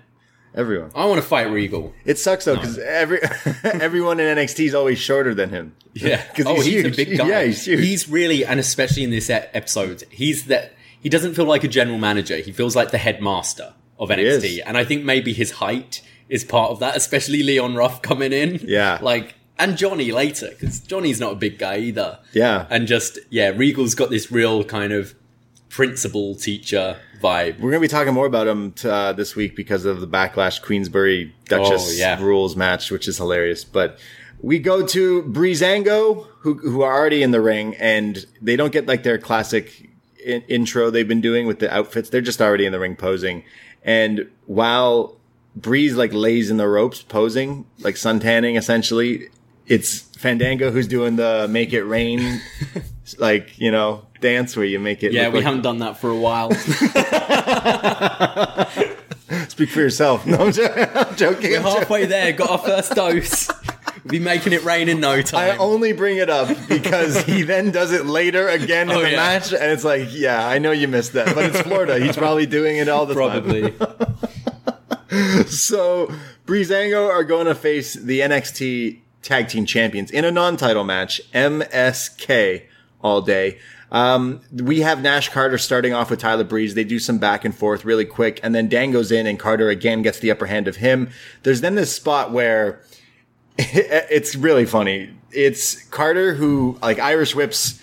everyone. I want to fight Regal. It sucks though because every [LAUGHS] everyone in NXT is always shorter than him. [LAUGHS] Yeah. [LAUGHS] 'Cause oh, he's he's, huge. a big guy. Yeah, he's huge. He's really, and especially in this episode, he's that. He doesn't feel like a general manager. He feels like the headmaster of. NXT, and I think maybe his height is part of that. Especially Leon Ruff coming in. Yeah. Like. And Johnny later, because Johnny's not a big guy either. Yeah. And just, yeah, Regal's got this real kind of principal teacher vibe. We're gonna be talking more about him t- uh, this week because of the Backlash Queensberry Duchess Oh, yeah. rules match, which is hilarious. But we go to Breezango, who who are already in the ring, and they don't get like their classic in- intro they've been doing with the outfits. They're just already in the ring posing, and while Breeze like lays in the ropes posing, like suntanning essentially. it's Fandango who's doing the make it rain, [LAUGHS] like you know, dance where you make it. Yeah, we like- haven't done that for a while. [LAUGHS] [LAUGHS] speak for yourself. No, I'm, jo- I'm joking. We're joking. halfway there, got our first dose. We'll be making it rain in no time. I only bring it up because he then does it later again in Oh, the yeah. match, and it's like, yeah, I know you missed that, but it's Florida. He's probably doing it all the time. Probably. [LAUGHS] So Breezango are going to face the NXT Tag Team Champions in a non-title match, MSK all day. Um, we have Nash Carter starting off with Tyler Breeze. They do some back and forth really quick, and then Dan goes in, and Carter again gets the upper hand of him. There's then this spot where [LAUGHS] it's really funny. It's Carter who like Irish whips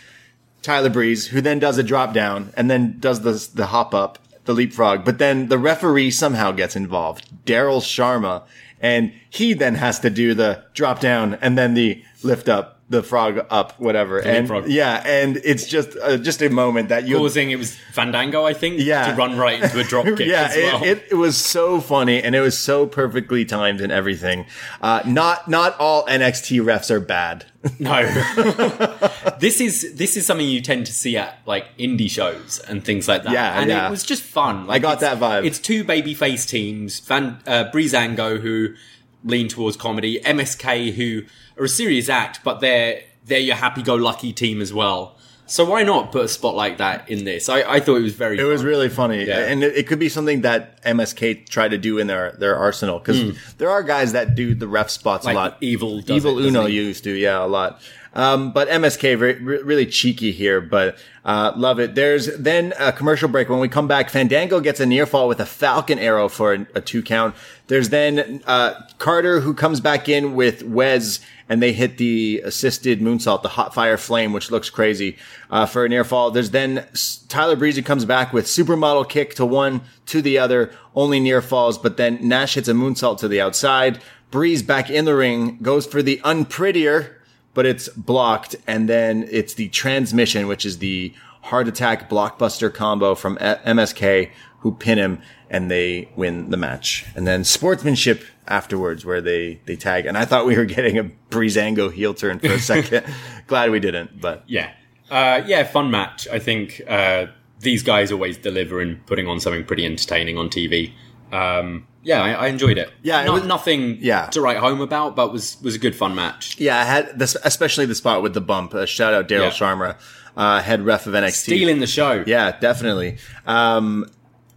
Tyler Breeze, who then does a drop down and then does the the hop up, the leapfrog. But then the referee somehow gets involved, Daryl Sharma, and he then has to do the drop down and then the lift up, the frog up, whatever. and leapfrog. yeah, and it's just uh, just a moment that you Causing it was Fandango, I think, Yeah. to run right into a drop [LAUGHS] kick yeah, as well. it, it, it was so funny and it was so perfectly timed and everything. Uh, not not all NXT refs are bad. No. [LAUGHS] [LAUGHS] this is this is something you tend to see at like indie shows and things like that. Yeah, and yeah. it was just fun. Like, got it's- that vibe. It's two babyface teams: Van uh, Breezango, who lean towards comedy, MSK, who are a serious act, but they're they're your happy-go-lucky team as well. So why not put a spot like that in this? I, I thought it was very. It was really funny, Yeah. and it, it could be something that MSK tried to do in their their arsenal because there are guys that do the ref spots. Like a lot. Evil Evil it, Uno used to, yeah, a lot. Um, but MSK re- really cheeky here, but uh, love it. There's then a commercial break. When we come back, Fandango gets a near fall with a Falcon arrow for a, a two count. There's then uh, Carter who comes back in with Wes and they hit the assisted moonsault, the hot fire flame, which looks crazy uh, for a near fall. There's then Tyler Breezy comes back with supermodel kick to one, to the other, only near falls, but then Nash hits a moonsault to the outside. Breeze back in the ring, goes for the unprettier, but it's blocked, and then it's the transmission, which is the heart attack blockbuster combo from MSK, who pin him, and they win the match. And then sportsmanship afterwards, where they they tag. And I thought we were getting a Breezango heel turn for a [LAUGHS] second. Glad we didn't, but Yeah. Uh, yeah, fun match. I think uh, these guys always deliver in putting on something pretty entertaining on TV. Um, yeah, I, I enjoyed it. Yeah, it Not, was- nothing yeah. to write home about, but was was a good fun match. yeah, I had this, especially the spot with the bump. Uh, shout out Daryl Yeah. Sharma, uh, head ref of NXT. Stealing the show. Yeah, definitely. Um,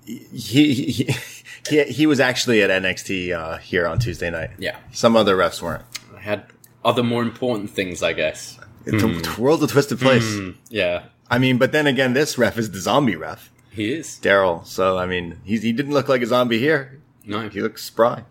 he, he he he was actually at NXT uh, here on Tuesday night. Yeah. some other refs weren't. I had other more important things, I guess. It's a world's a twisted place. Yeah, I mean, but then again, this ref is the zombie ref, he is. Daryl. So I mean, he's, he didn't look like a zombie here. No. He looks spry.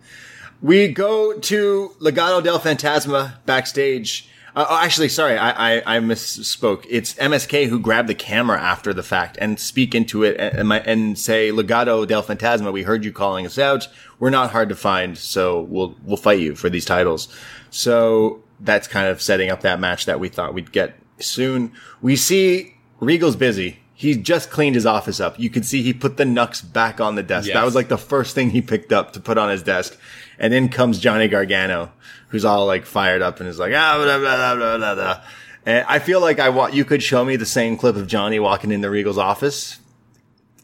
We go to Legado del Fantasma backstage. Uh, oh, actually, sorry, I, I, I misspoke. It's MSK who grabbed the camera after the fact and speak into it and, and, and say, Legado del Fantasma, we heard you calling us out. We're not hard to find, so we'll, we'll fight you for these titles. So that's kind of setting up that match that we thought we'd get soon. We see Regal's busy. He just cleaned his office up. You could see he put the knucks back on the desk. That was like the first thing he picked up to put on his desk. And in comes Johnny Gargano, who's all like fired up and is like, ah, blah, blah, blah, blah, blah, blah. And I feel like I want, you could show me the same clip of Johnny walking in the Regal's office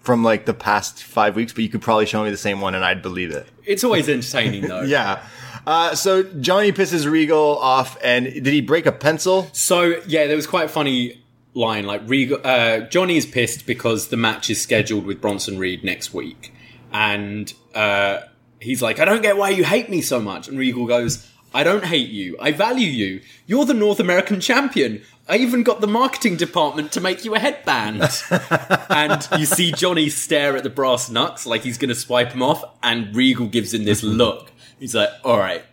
from like the past five weeks, but you could probably show me the same one and I'd believe it. It's always entertaining though. [LAUGHS] Yeah. Uh, so Johnny pisses Regal off and did he break a pencil? So yeah, that was quite funny line. Like Regal, uh, Johnny is pissed because the match is scheduled with Bronson Reed next week, and uh, he's like, "I don't get why you hate me so much." And Regal goes, "I don't hate you. I value you. You're the North American champion. I even got the marketing department to make you a headband." [LAUGHS] and you see Johnny stare at the brass knucks like he's going to swipe him off, and Regal gives him this [LAUGHS] look. He's like, all right.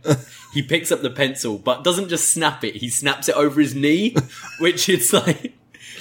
He picks up the pencil, but doesn't just snap it. He snaps it over his knee, [LAUGHS] which it's like,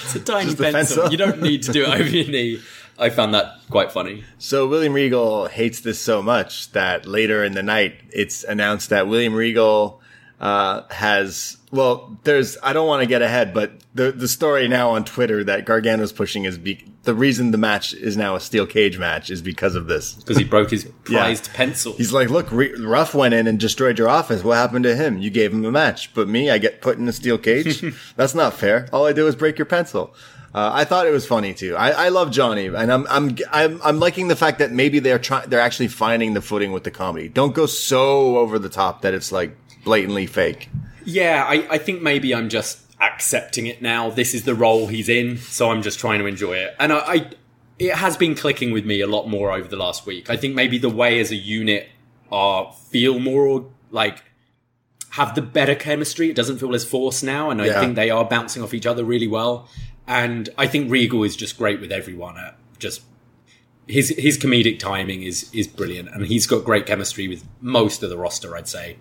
it's a tiny Just pencil. You don't need to do it over your knee. I found that quite funny. So William Regal hates this so much that later in the night, it's announced that William Regal uh, has well, there's I don't want to get ahead, but the the story now on Twitter that Gargano's pushing is be, the reason the match is now a steel cage match is because of this. because he broke his [LAUGHS] prized pencil. He's like, look, Re- Ruff went in and destroyed your office. What happened to him? You gave him a match, but me, I get put in a steel cage. [LAUGHS] That's not fair. All I do is break your pencil. Uh, I thought it was funny too. I, I love Johnny, and I'm I'm I'm I'm liking the fact that maybe they're trying they're actually finding the footing with the comedy. Don't go so over the top that it's like blatantly fake. Yeah, I, I think maybe I'm just accepting it now. This is the role he's in, so I'm just trying to enjoy it. And I, I it has been clicking with me a lot more over the last week. I think maybe the way as a unit are feel more like have the better chemistry. It doesn't feel as forced now, and I Yeah. think they are bouncing off each other really well. And I think Regal is just great with everyone. At just his his comedic timing is is brilliant, and he's got great chemistry with most of the roster. I'd say.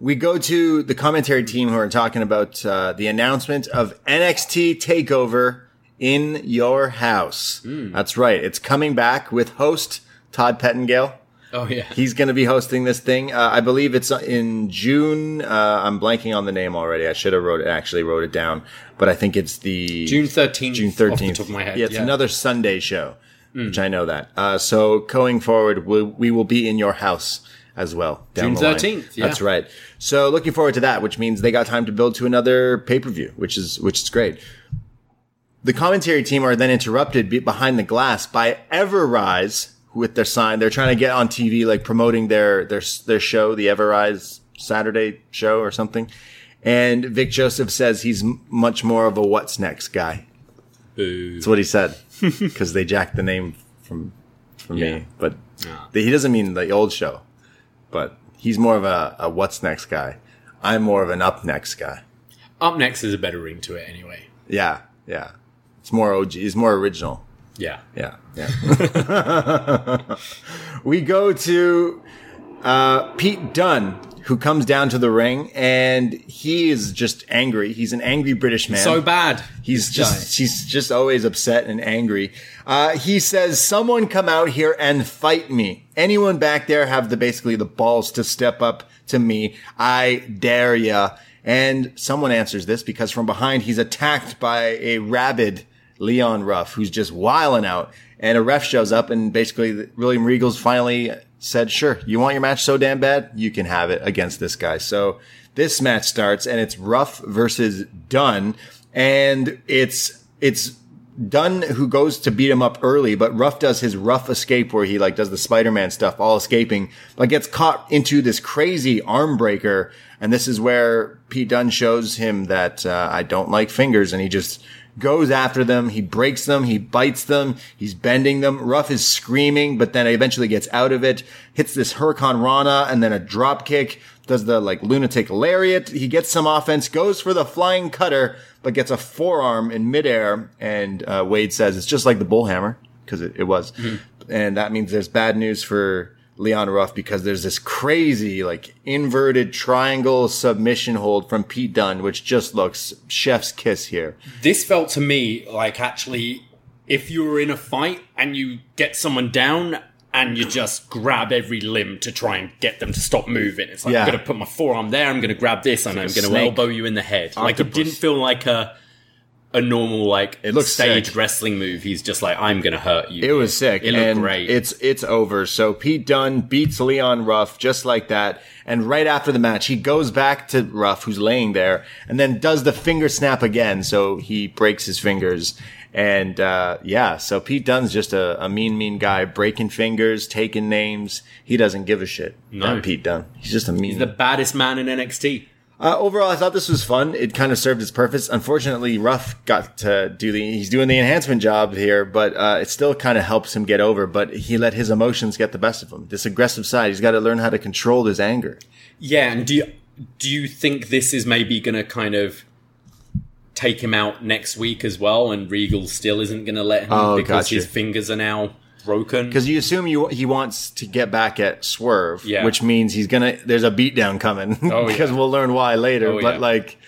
We go to the commentary team who are talking about uh, the announcement of NXT Takeover in your house. That's right. It's coming back with host Todd Pettengill. Oh yeah, He's going to be hosting this thing. Uh, I believe it's in June. Uh, I'm blanking on the name already. I should have wrote it, actually wrote it down, but I think it's the June thirteenth. June Off the 13th. top of my head. Yeah, it's another Sunday show, which I know that. Uh, so going forward, we, we will be in your house as well. down June 13th, yeah. That's right. So looking forward to that, which means they got time to build to another pay per view, which is which is great. The commentary team are then interrupted behind the glass by Ever-Rise with their sign. They're trying to get on TV, like promoting their their their show, the Ever-Rise Saturday show or something. And Vic Joseph says he's much more of a what's next guy. Boo. That's what he said [LAUGHS] because they jacked the name from from Yeah. me, but the, he doesn't mean the old show. But he's more of a, a what's next guy. I'm more of an up next guy. Up next is a better ring to it anyway. Yeah, yeah. It's more OG. It's more original. Yeah. Yeah, yeah. [LAUGHS] we go to uh, Pete Dunne, who comes down to the ring, and he is just angry. He's an angry British man. So bad. He's just guy. he's just always upset and angry. Uh, he says, "Someone come out here and fight me. Anyone back there have the basically the balls to step up to me. I dare ya." And someone answers this because from behind he's attacked by a rabid Leon Ruff who's just wiling out. And a ref shows up and basically William Regal's finally said, "Sure, you want your match so damn bad, you can have it against this guy." So this match starts and it's Ruff versus Dunne and it's it's Dunne who goes to beat him up early, but Ruff does his rough escape where he like does the Spider-Man stuff, all escaping, but gets caught into this crazy arm breaker. And this is where Pete Dunne shows him that uh, I don't like fingers, and he just goes after them. He breaks them. He bites them. He's bending them. Ruff is screaming, but then eventually gets out of it. Hits this Hurricanrana and then a drop kick. Does the like lunatic lariat. He gets some offense. Goes for the flying cutter, but gets a forearm in midair. And uh, Wade says it's just like the bullhammer because it, it was, and that means there's bad news for. Leon Ruff because there's this crazy like inverted triangle submission hold from Pete Dunne, which just looks chef's kiss here. This felt to me like actually, if you were in a fight and you get someone down and you just grab every limb to try and get them to stop moving. It's like, Yeah. I'm to put my forearm there, I'm going to grab this, and I'm going to snake. elbow you in the head. Like, it didn't feel like a. A normal like It looks stage sick. wrestling move. He's just like, I'm gonna hurt you. It was sick. It looked and great. It's it's over. So Pete Dunne beats Leon Ruff just like that. And right after the match, he goes back to Ruff, who's laying there, and then does the finger snap again. So he breaks his fingers. And uh, yeah, so Pete Dunne's just a, a mean, mean guy, breaking fingers, taking names. He doesn't give a shit. No. Damn Pete Dunne. He's just a mean. He's the baddest man in NXT. Uh, overall, I thought this was fun. It kind of served its purpose. Unfortunately, Ruff got to do the, he's doing the enhancement job here, but, uh, it still kind of helps him get over, but he let his emotions get the best of him. This aggressive side, he's got to learn how to control his anger. Yeah, and do you do you think this is maybe going to kind of take him out next week as well, and Regal still isn't going to let him Oh, because gotcha. his fingers are now broken? Cause you assume you, he wants to get back at Swerve, Yeah. which means he's gonna, there's a beatdown coming. Oh, [LAUGHS] because yeah. we'll learn why later, Oh, but yeah. like,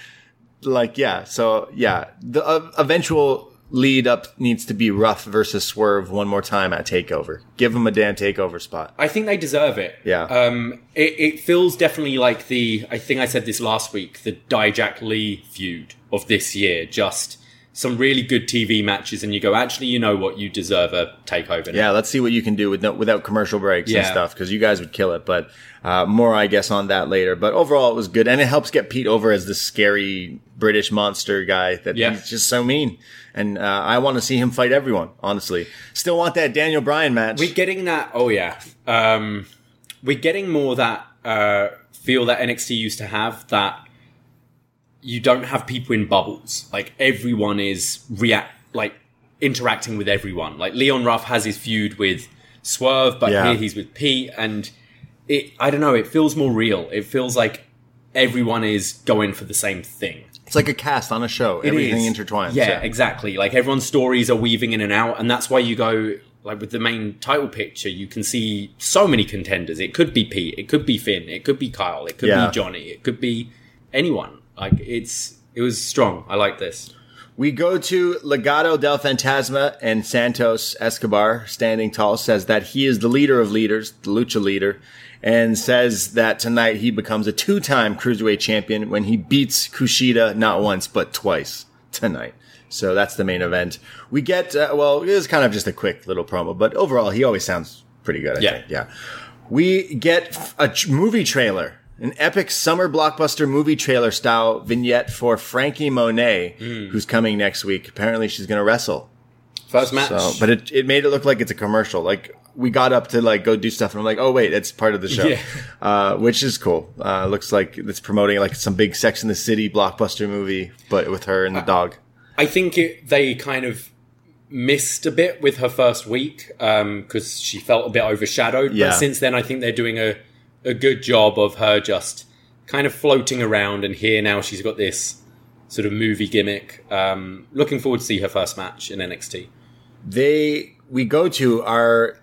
like, yeah. So yeah, the uh, eventual lead up needs to be Ruff versus Swerve one more time at Takeover. Give them a damn Takeover spot. I think they deserve it. Yeah. Um, it, it feels definitely like the. I think I said this last week. The Dijak Lee feud of this year. Just some really good TV matches, and you go, actually, you know what? You deserve a takeover. now." Yeah, let's see what you can do with no, without commercial breaks and stuff because you guys would kill it. But uh, more, I guess, on that later. But overall, it was good, and it helps get Pete over as this scary British monster guy that Yeah. he's just so mean. And uh, I want to see him fight everyone. Honestly, still want that Daniel Bryan match. We're getting that. Oh yeah. Um, we're getting more that uh, feel that NXT used to have. That you don't have people in bubbles. Like everyone is react like interacting with everyone. Like Leon Ruff has his feud with Swerve, but Yeah. here he's with Pete, and it. I don't know. It feels more real. It feels like everyone is going for the same thing. it's like a cast on a show. It Everything is. intertwines. Yeah, exactly. Like everyone's stories are weaving in and out, and that's why you go like with the main title picture. You can see so many contenders. It could be Pete, it could be Finn, it could be Kyle, it could Yeah. be Johnny, it could be anyone. Like it's it was strong. I like this. We go to Legado del Fantasma and Santos Escobar, standing tall, says that he is the leader of leaders, the lucha leader, and says that tonight he becomes a two-time cruiserweight champion when he beats Kushida not once but twice tonight. So that's the main event. We get uh, well, it was kind of just a quick little promo, but overall he always sounds pretty good. I Yeah. think. yeah. We get a movie trailer, an epic summer blockbuster movie trailer style vignette for Franky Monet, who's coming next week. Apparently, she's going to wrestle. First match. So, but it, it made it look like it's a commercial. Like we got up to like go do stuff, and I'm like, oh wait, it's part of the show, Yeah. uh, which is cool. Uh, looks like it's promoting like some big Sex in the City blockbuster movie, but with her and Uh, the dog. I think it, they kind of missed a bit with her first week because she felt a bit overshadowed. Yeah. But since then, I think they're doing a, a good job of her just kind of floating around. And here now she's got this sort of movie gimmick. Um, looking forward to see her first match in NXT. they we go to our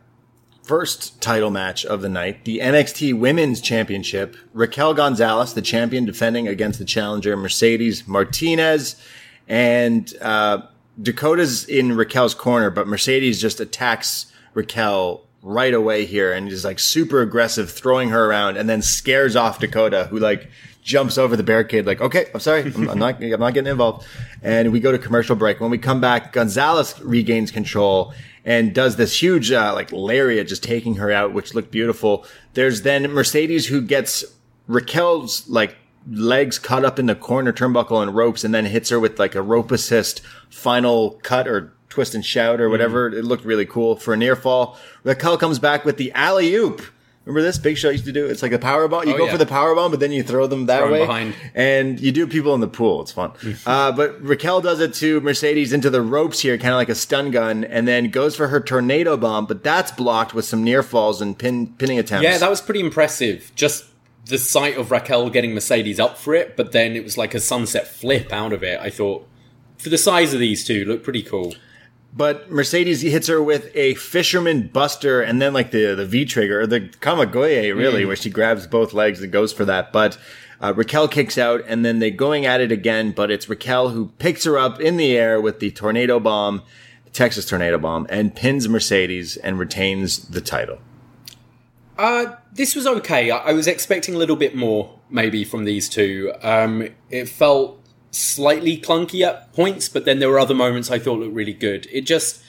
first title match of the night, the NXT Women's Championship. Raquel Gonzalez, the champion, defending against the challenger Mercedes Martinez, and uh, Dakota's in Raquel's corner, but Mercedes just attacks Raquel right away here and is like super aggressive, throwing her around, and then scares off Dakota, who like jumps over the barricade, like, okay, I'm sorry, I'm, I'm not, I'm not getting involved. And we go to commercial break. When we come back, Gonzalez regains control and does this huge, uh, like lariat, just taking her out, which looked beautiful. There's then Mercedes who gets Raquel's like legs cut up in the corner turnbuckle and ropes and then hits her with like a rope assist final cut or twist and shout or whatever. It looked really cool for a near fall. Raquel comes back with the alley oop. Remember this? Big Show I used to do. It's like a power bomb. You Oh, go yeah. for the power bomb, but then you throw them that Throw way, behind. and you do people in the pool. It's fun. uh, but Raquel does it to Mercedes into the ropes here, kind of like a stun gun, and then goes for her tornado bomb, but that's blocked with some near falls and pin pinning attempts. Yeah, that was pretty impressive. Just the sight of Raquel getting Mercedes up for it, but then it was like a sunset flip out of it. I thought, for the size of these two, looked pretty cool. But Mercedes hits her with a fisherman buster and then like the, the V trigger, or the Kamigoye really, where she grabs both legs and goes for that. But uh, Raquel kicks out and then they're going at it again, but it's Raquel who picks her up in the air with the tornado bomb, the Texas tornado bomb, and pins Mercedes and retains the title. Uh, this was okay. I, I was expecting a little bit more, maybe, from these two. Um, it felt slightly clunky at points, but then there were other moments I thought looked really good. It just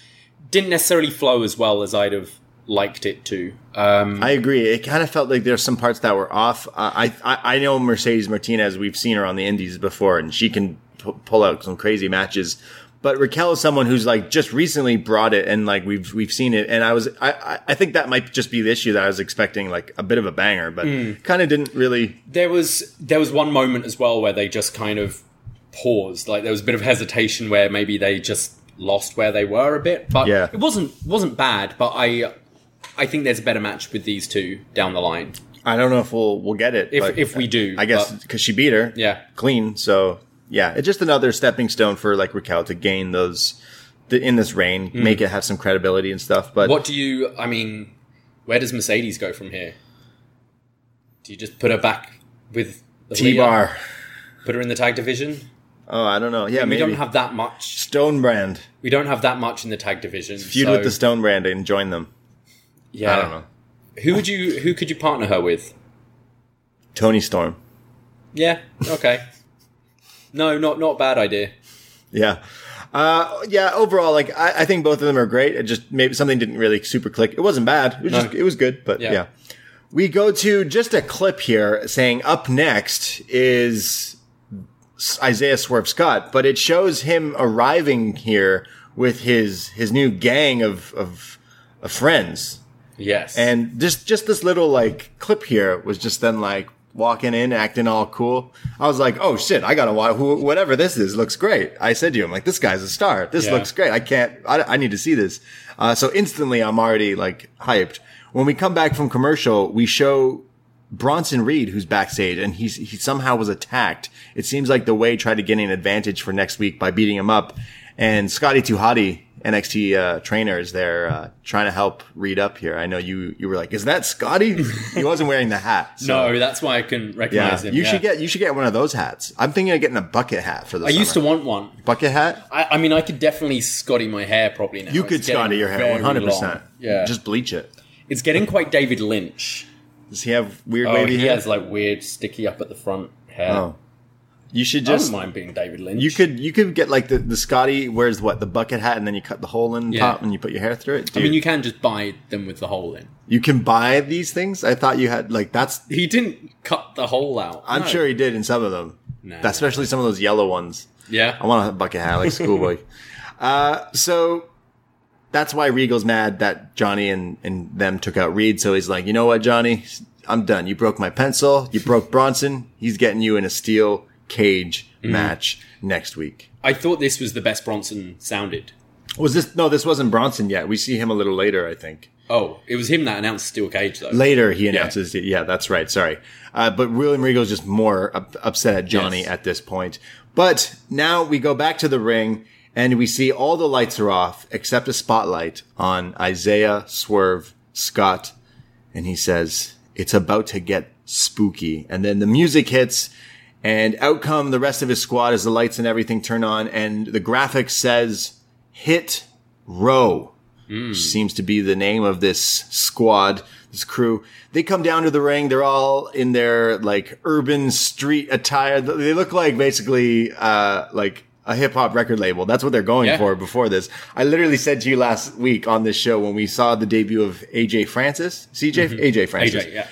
didn't necessarily flow as well as I'd have liked it to. Um, I agree. It kind of felt like there's some parts that were off. I I, I know Mercedes Martinez. We've seen her on the Indies before, and she can pu- pull out some crazy matches. But Raquel is someone who's like just recently brought it, and like we've we've seen it. And I was I I- I think that might just be the issue that I was expecting like a bit of a banger, but kind of didn't really. there was there was one moment as well where they just kind of paused. Like there was a bit of hesitation where maybe they just lost where they were a bit. But Yeah. it wasn't wasn't bad. But I I think there's a better match with these two down the line. I don't know if we'll we'll get it If- if we do, I guess because she beat her, Yeah. clean. So yeah, it's just another stepping stone for like Raquel to gain those the, in this reign, hmm. make it have some credibility and stuff. But. What do you? I mean, where does Mercedes go from here? Do you just put her back with the T Bar? Put her in the tag division. Oh, I don't know. Yeah, we maybe don't have that much. Stone Brand. We don't have that much in the tag division. Feud so, with the Stone Brand and join them. Yeah, I don't know. Who would you? Who could you partner her with? Toni Storm. Yeah. Okay. no, not not bad idea. Yeah. Uh, yeah, overall, like I, I think both of them are great. It just maybe something didn't really super click. It wasn't bad. It was No. just it was good, but Yeah. yeah. We go to just a clip here saying up next is Isaiah Swerve Scott, but it shows him arriving here with his his new gang of of, of friends. Yes. And just just this little like clip here was just then like walking in, acting all cool. I was like, oh shit, I gotta watch who, whatever this is. Looks great. I said to him like, this guy's a star. This Yeah. looks great. I can't. I, I need to see this. Uh, so instantly, I'm already like hyped. When we come back from commercial, we show Bronson Reed, who's backstage, and he's he somehow was attacked. It seems like the way tried to gain an advantage for next week by beating him up, and Scotty 2 Hotty, NXT uh, trainer, is there uh, trying to help Reed up here. I know you you were like, is that Scotty? he wasn't wearing the hat. so- no, that's why I couldn't yeah, recognize him. you yeah. should get you should get one of those hats. I'm thinking of getting a bucket hat for the. I used to want one. bucket hat. I, I mean, I could definitely Scotty my hair probably now. You It's could Scotty your hair 100. percent. Yeah, just bleach it. it's getting quite David Lynch. Does he have weird Oh, wavy he hair? has like weird sticky up at the front hair. oh, you should I just wouldn't mind being David Lynch. You could you could get like the the Scotty wears what the bucket hat and then you cut the hole in the Yeah. top and you put your hair through it. I mean, you can just buy them with the hole in. you can buy these things. I thought you had like that's. He didn't cut the hole out. I'm No. sure he did in some of them, Nah. especially some of those yellow ones. Yeah. I want a bucket hat like schoolboy. [LAUGHS] uh, so that's why Regal's mad that Johnny and, and them took out Reed. So he's like, you know what, Johnny, I'm done. You broke my pencil. You broke Bronson. He's getting you in a steel cage Mm. match next week. I thought this was the best Bronson sounded. Was this? No, this wasn't Bronson yet. We see him a little later, I think. Oh, it was him that announced Steel Cage though. Later, he announces, yeah, that's right. Sorry. Uh, but William Regal's just more up, upset at Johnny Yes. at this point. But now we go back to the ring and we see all the lights are off except a spotlight on Isaiah Swerve Scott. And he says, it's about to get spooky. And then the music hits and out come the rest of his squad as the lights and everything turn on. And the graphic says, hit row which seems to be the name of this squad, this crew. They come down to the ring. They're all in their like urban street attire. They look like basically, uh, like a hip hop record label. That's what they're going Yeah. for before this. I literally said to you last week on this show when we saw the debut of AJ Francis, CJ, AJ Francis. AJ, yeah.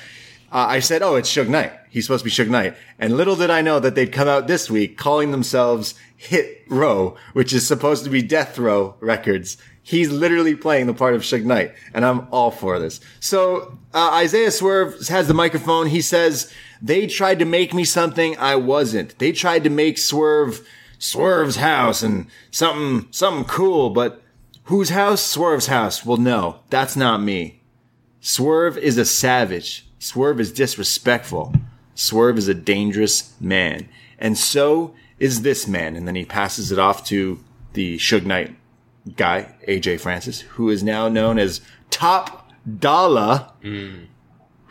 Uh, I said, "Oh, it's Suge Knight. He's supposed to be Suge Knight." And little did I know that they'd come out this week calling themselves Hit Row, which is supposed to be Death Row Records. He's literally playing the part of Suge Knight, and I'm all for this. So uh, Isaiah Swerve has the microphone. He says, "They tried to make me something I wasn't. They tried to make Swerve Swerve's house and something something cool, but." Whose house? Swerve's house. Well, no, that's not me. Swerve is a savage. Swerve is disrespectful. Swerve is a dangerous man. And so is this man. And then he passes it off to the Suge Knight guy, AJ Francis, who is now known as Top Dollar, hmm.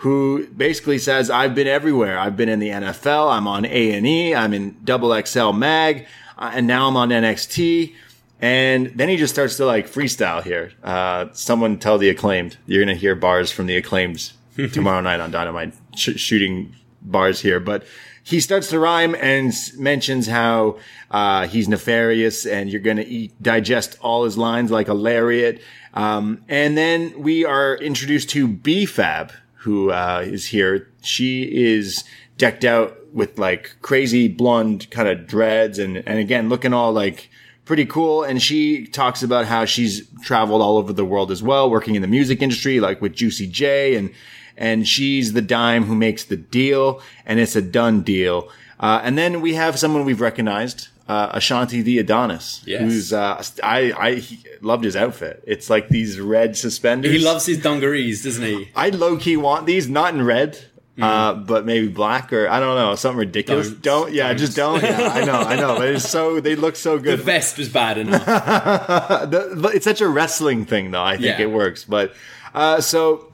Who basically says, I've been everywhere. I've been in the NFL. I'm on A&E. I'm in Double XL Mag. uh, and now I'm on NXT. And then he just starts to like freestyle here. Uh, someone tell the acclaimed. You're going to hear bars from the acclaimed [LAUGHS] tomorrow night on Dynamite, sh- shooting bars here. But he starts to rhyme and s- mentions how uh, he's nefarious and you're going to eat, digest all his lines like a lariat. Um, and then we are introduced to B-Fab, who uh, is here. She is decked out with like crazy blonde kind of dreads and, and again, looking all like pretty cool. And she talks about how she's traveled all over the world as well, working in the music industry, like with Juicy J and, and she's the dime who makes the deal and it's a done deal. Uh, and then we have someone we've recognized, uh, Ashante the Adonis, Yes. who's, uh, I, I he loved his outfit. It's like these red suspenders. He loves his dungarees, doesn't he? I low key want these, not in red, uh, but maybe black or I don't know, something ridiculous. Don't. Don't, yeah, Don't. just don't. Yeah, I know, I know, but it's so they look so good. The vest was bad enough. [LAUGHS] The- but it's such a wrestling thing, though. I think Yeah. it works. But uh, so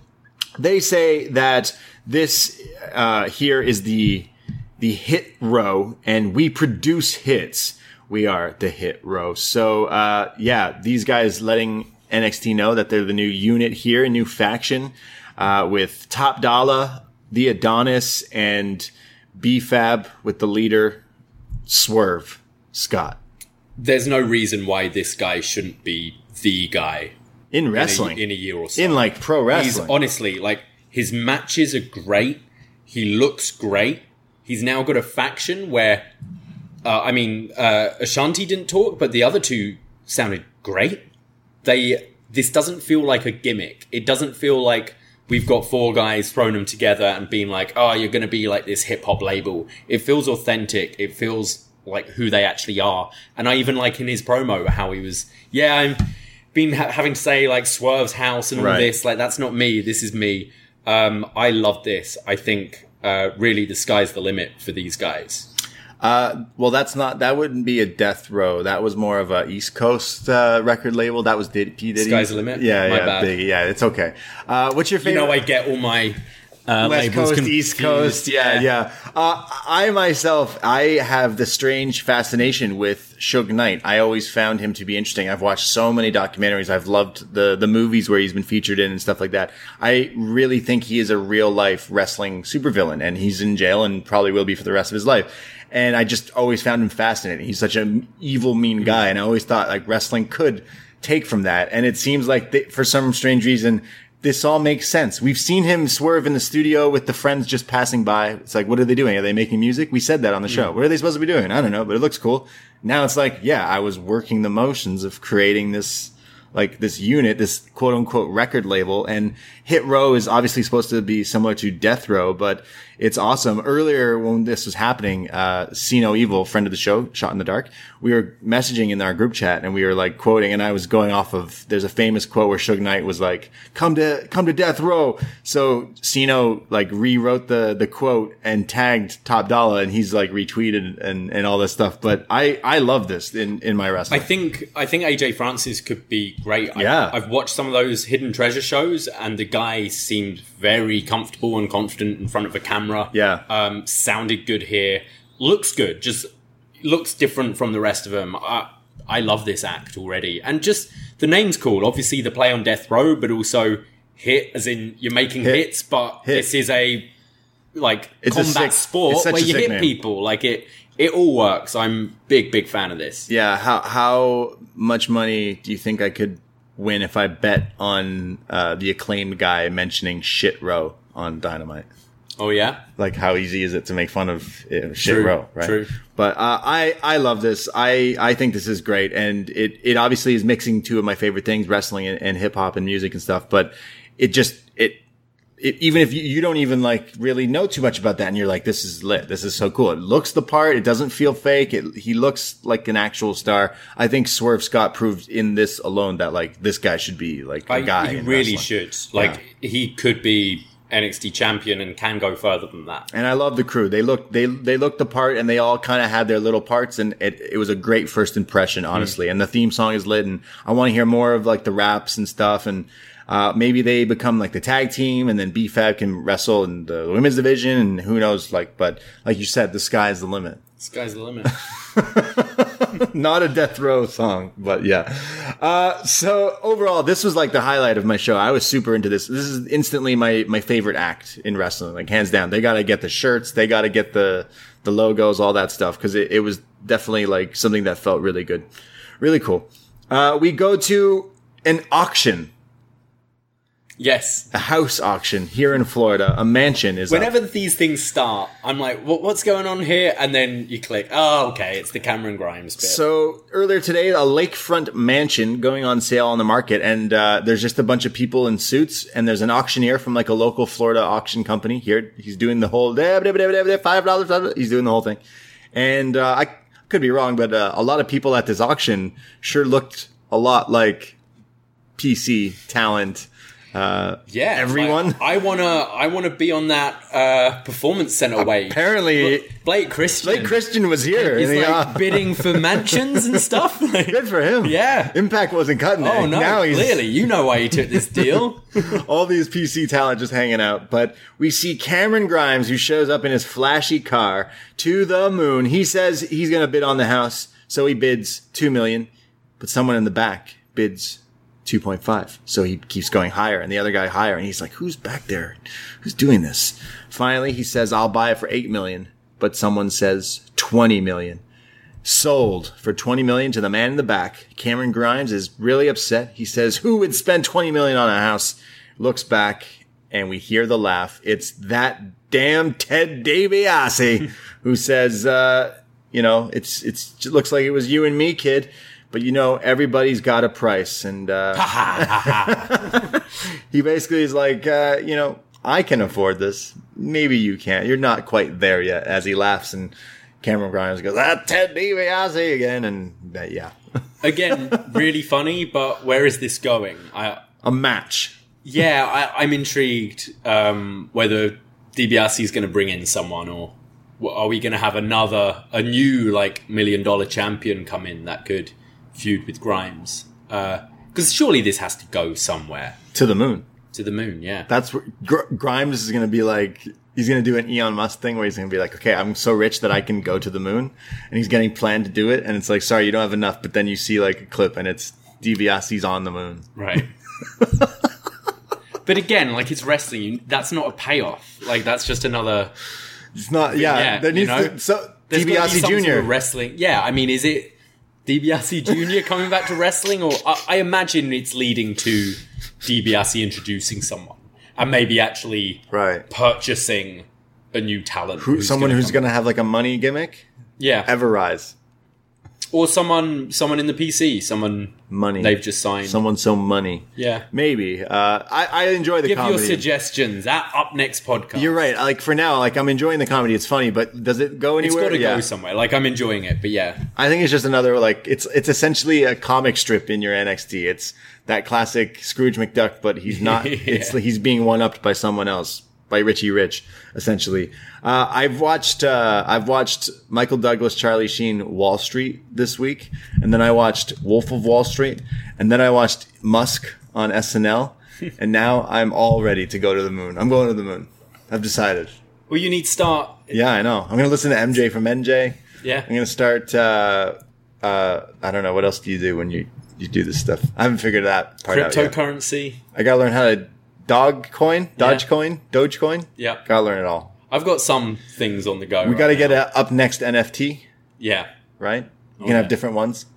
they say that this uh, here is the the Hit Row, and we produce hits. We are the Hit Row. So, uh, yeah, these guys letting NXT know that they're the new unit here, a new faction, uh, with Top Dollar, the Adonis, and B-Fab with the leader, Swerve Scott. There's no reason why this guy shouldn't be the guy In in a, wrestling. in a year or so. in like pro He's wrestling. honestly like his matches are great. He looks great. He's now got a faction where, uh, I mean, uh, Ashante didn't talk, but the other two sounded great. They this doesn't feel like a gimmick. It doesn't feel like we've got four guys thrown them together and being like, oh, you're going to be like this hip hop label. It feels authentic. It feels like who they actually are. And I even like in his promo how he was, yeah, I'm been ha- having to say like Swerve's house and all Right. this. Like that's not me. This is me. Um, I love this. I think uh, really the sky's the limit for these guys. Uh, well, that's not, that wouldn't be a death row. That was more of a East Coast, uh, record label. That was Did- P. Diddy. Sky's the limit? Yeah, My yeah, bad. big, yeah, it's okay. Uh, what's your favorite? You know, I get all my uh, West Coast, East Coast, yeah, yeah. Uh, I myself, I have the strange fascination with Suge Knight. I always found him to be interesting. I've watched so many documentaries. I've loved the the movies where he's been featured in and stuff like that. I really think he is a real life wrestling supervillain, and he's in jail and probably will be for the rest of his life. And I just always found him fascinating. He's such an evil, mean guy, and I always thought like wrestling could take from that. And it seems like they, for some strange reason, this all makes sense. We've seen him swerve in the studio with the friends just passing by. It's like, what are they doing? Are they making music? We said that on the show. Mm. What are they supposed to be doing? I don't know, but it looks cool. Now it's like, yeah, I was working the motions of creating this, like this unit, this quote unquote record label. And Hit Row is obviously supposed to be similar to Death Row, but it's awesome. Earlier when this was happening, uh, Siino Evil, friend of the show, Shot in the Dark, we were messaging in our group chat and we were like quoting and I was going off of, there's a famous quote where Suge Knight was like, come to, come to Death Row. So Siino like rewrote the, the quote and tagged Top Dollar and he's like retweeted and, and all this stuff. But I, I love this in, in my wrestling. I think I think AJ Francis could be great. I- Yeah. I've watched some of those hidden treasure shows, and the guy seemed very comfortable and confident in front of a camera. Yeah. um, sounded good here. Looks good. Just looks different from the rest of them. I, I love this act already, and just the name's cool. Obviously, the play on Death Row, but also hit, as in you're making Hit. hits, but Hit. this is a like It's combat sick- sport where you hit name. people. Like it, it all works. I'm big, big fan of this. Yeah, how how much money do you think I could win if I bet on uh, the acclaimed guy mentioning shit row on Dynamite? Oh yeah. Like how easy is it to make fun of uh, shit True, row, right? true. But uh, I I love this. I I think this is great, and it it obviously is mixing two of my favorite things, wrestling and, and hip hop and music and stuff. But it just it. Even if you, you don't even like really know too much about that and you're like, this is lit. This is so cool. It looks the part. It doesn't feel fake. It, he looks like an actual star. I think Swerve Scott proved in this alone that like this guy should be like a I, guy. he really wrestling. should. Like he could be NXT champion and can go further than that. And I love the crew. They look they they looked the part, and they all kind of had their little parts, and it it was a great first impression, mm. honestly. And the theme song is lit, and I want to hear more of like the raps and stuff, and uh, maybe they become like the tag team, and then B-Fab can wrestle in the women's division, and who knows, like. But like you said, the sky's the limit. Sky's the limit. [LAUGHS] Not a death row song, but yeah. Uh, so overall, this was like the highlight of my show. I was super into this. This is instantly my, my favorite act in wrestling, like hands down. They got to get the shirts. They got to get the, the logos, all that stuff. Cause it, it was definitely like something that felt really good. Really cool. Uh, we go to an auction, yes. a house auction here in Florida. A mansion is up. Whenever these things start, I'm like, what, what's going on here? And then you click, oh, okay, it's the Cameron Grimes bit. So earlier today, a lakefront mansion going on sale on the market, and uh, there's just a bunch of people in suits, and there's an auctioneer from like a local Florida auction company here. He's doing the whole five dollars. He's doing the whole thing, and uh, I could be wrong, but uh, a lot of people at this auction sure looked a lot like PC talent Yeah, everyone? like, I wanna, I wanna be on that uh, performance center wave. Apparently, Blake Christian. Blake Christian was here. He's like uh, bidding for [LAUGHS] mansions and stuff. Like, good for him. Yeah. Impact wasn't cutting it. oh no! Now he's clearly, you know why he took this [LAUGHS] deal. all these PC talent just hanging out. But we see Cameron Grimes, who shows up in his flashy car to the moon. He says he's going to bid on the house, so he bids two million. But someone in the back bids 2.5. So he keeps going higher and the other guy higher. And he's like, who's back there? Who's doing this? Finally, he says, I'll buy it for 8 million. But someone says 20 million. Sold for 20 million to the man in the back. Cameron Grimes is really upset. He says, who would spend 20 million on a house? Looks back and we hear the laugh. It's that damn Ted DiBiase [LAUGHS] who says, uh, you know, it's, it's, it looks like it was you and me, kid. But you know, everybody's got a price. And, uh, [LAUGHS] he basically is like, uh, you know, I can afford this. Maybe you can't. You're not quite there yet. As he laughs and Cameron Grimes goes, ah, Ted DiBiase again. And uh, yeah, [LAUGHS] Again, really funny, but where is this going? I, a match. yeah, I, I'm intrigued um, whether DiBiase is going to bring in someone, or are we going to have another, a new like million dollar champion come in that could feud with Grimes? Uh, because surely this has to go somewhere To the moon. to the moon. Yeah, That's where Gr- Grimes is going to be like, he's going to do an Elon Musk thing where he's going to be like, okay, I'm so rich that I can go to the moon. And he's getting planned to do it. And it's like, sorry, you don't have enough. But then you see like a clip and it's DiBiase's on the moon. right. [LAUGHS] but again, like it's wrestling. That's not a payoff. Like that's just another. It's not, yeah, there you needs know, to, so DiBiase Jr. wrestling. Yeah, I mean, is it DiBiase Jr. coming back to wrestling, or I, I imagine it's leading to DiBiase introducing someone and maybe actually Right. purchasing a new talent. Who, someone gonna who's going to have like a money gimmick. yeah, Ever-Rise. Or someone someone in the PC, someone Money. they've just signed. Someone so money. yeah. Maybe. Uh, I, I enjoy the Give comedy. your suggestions at up next podcast. You're right. Like for now, like I'm enjoying the comedy. It's funny, but does it go It's anywhere? got to yeah. go somewhere. Like I'm enjoying it, but yeah, I think it's just another like it's it's essentially a comic strip in your NXT. It's that classic Scrooge McDuck, but he's not. [LAUGHS] It's he's being one upped by someone else, by Richie Rich, essentially. Uh, I've watched uh, I've watched Michael Douglas, Charlie Sheen, Wall Street this week, and then I watched Wolf of Wall Street, and then I watched Musk on SNL, [LAUGHS] and now I'm all ready to go to the moon. I'm going to the moon. I've decided. well, you need to start. Yeah, I know. I'm going to listen to MJ from NJ. Yeah, I'm gonna start. Uh, uh, I don't know what else do you do when you you do this stuff. I haven't figured that part out yet. cryptocurrency. I gotta learn how to dog coin, Dodge coin, Doge coin. Yeah, Gotta learn it all. I've got some things on the go. We gotta get a up next NFT, Yeah. right? You can yeah. have different ones.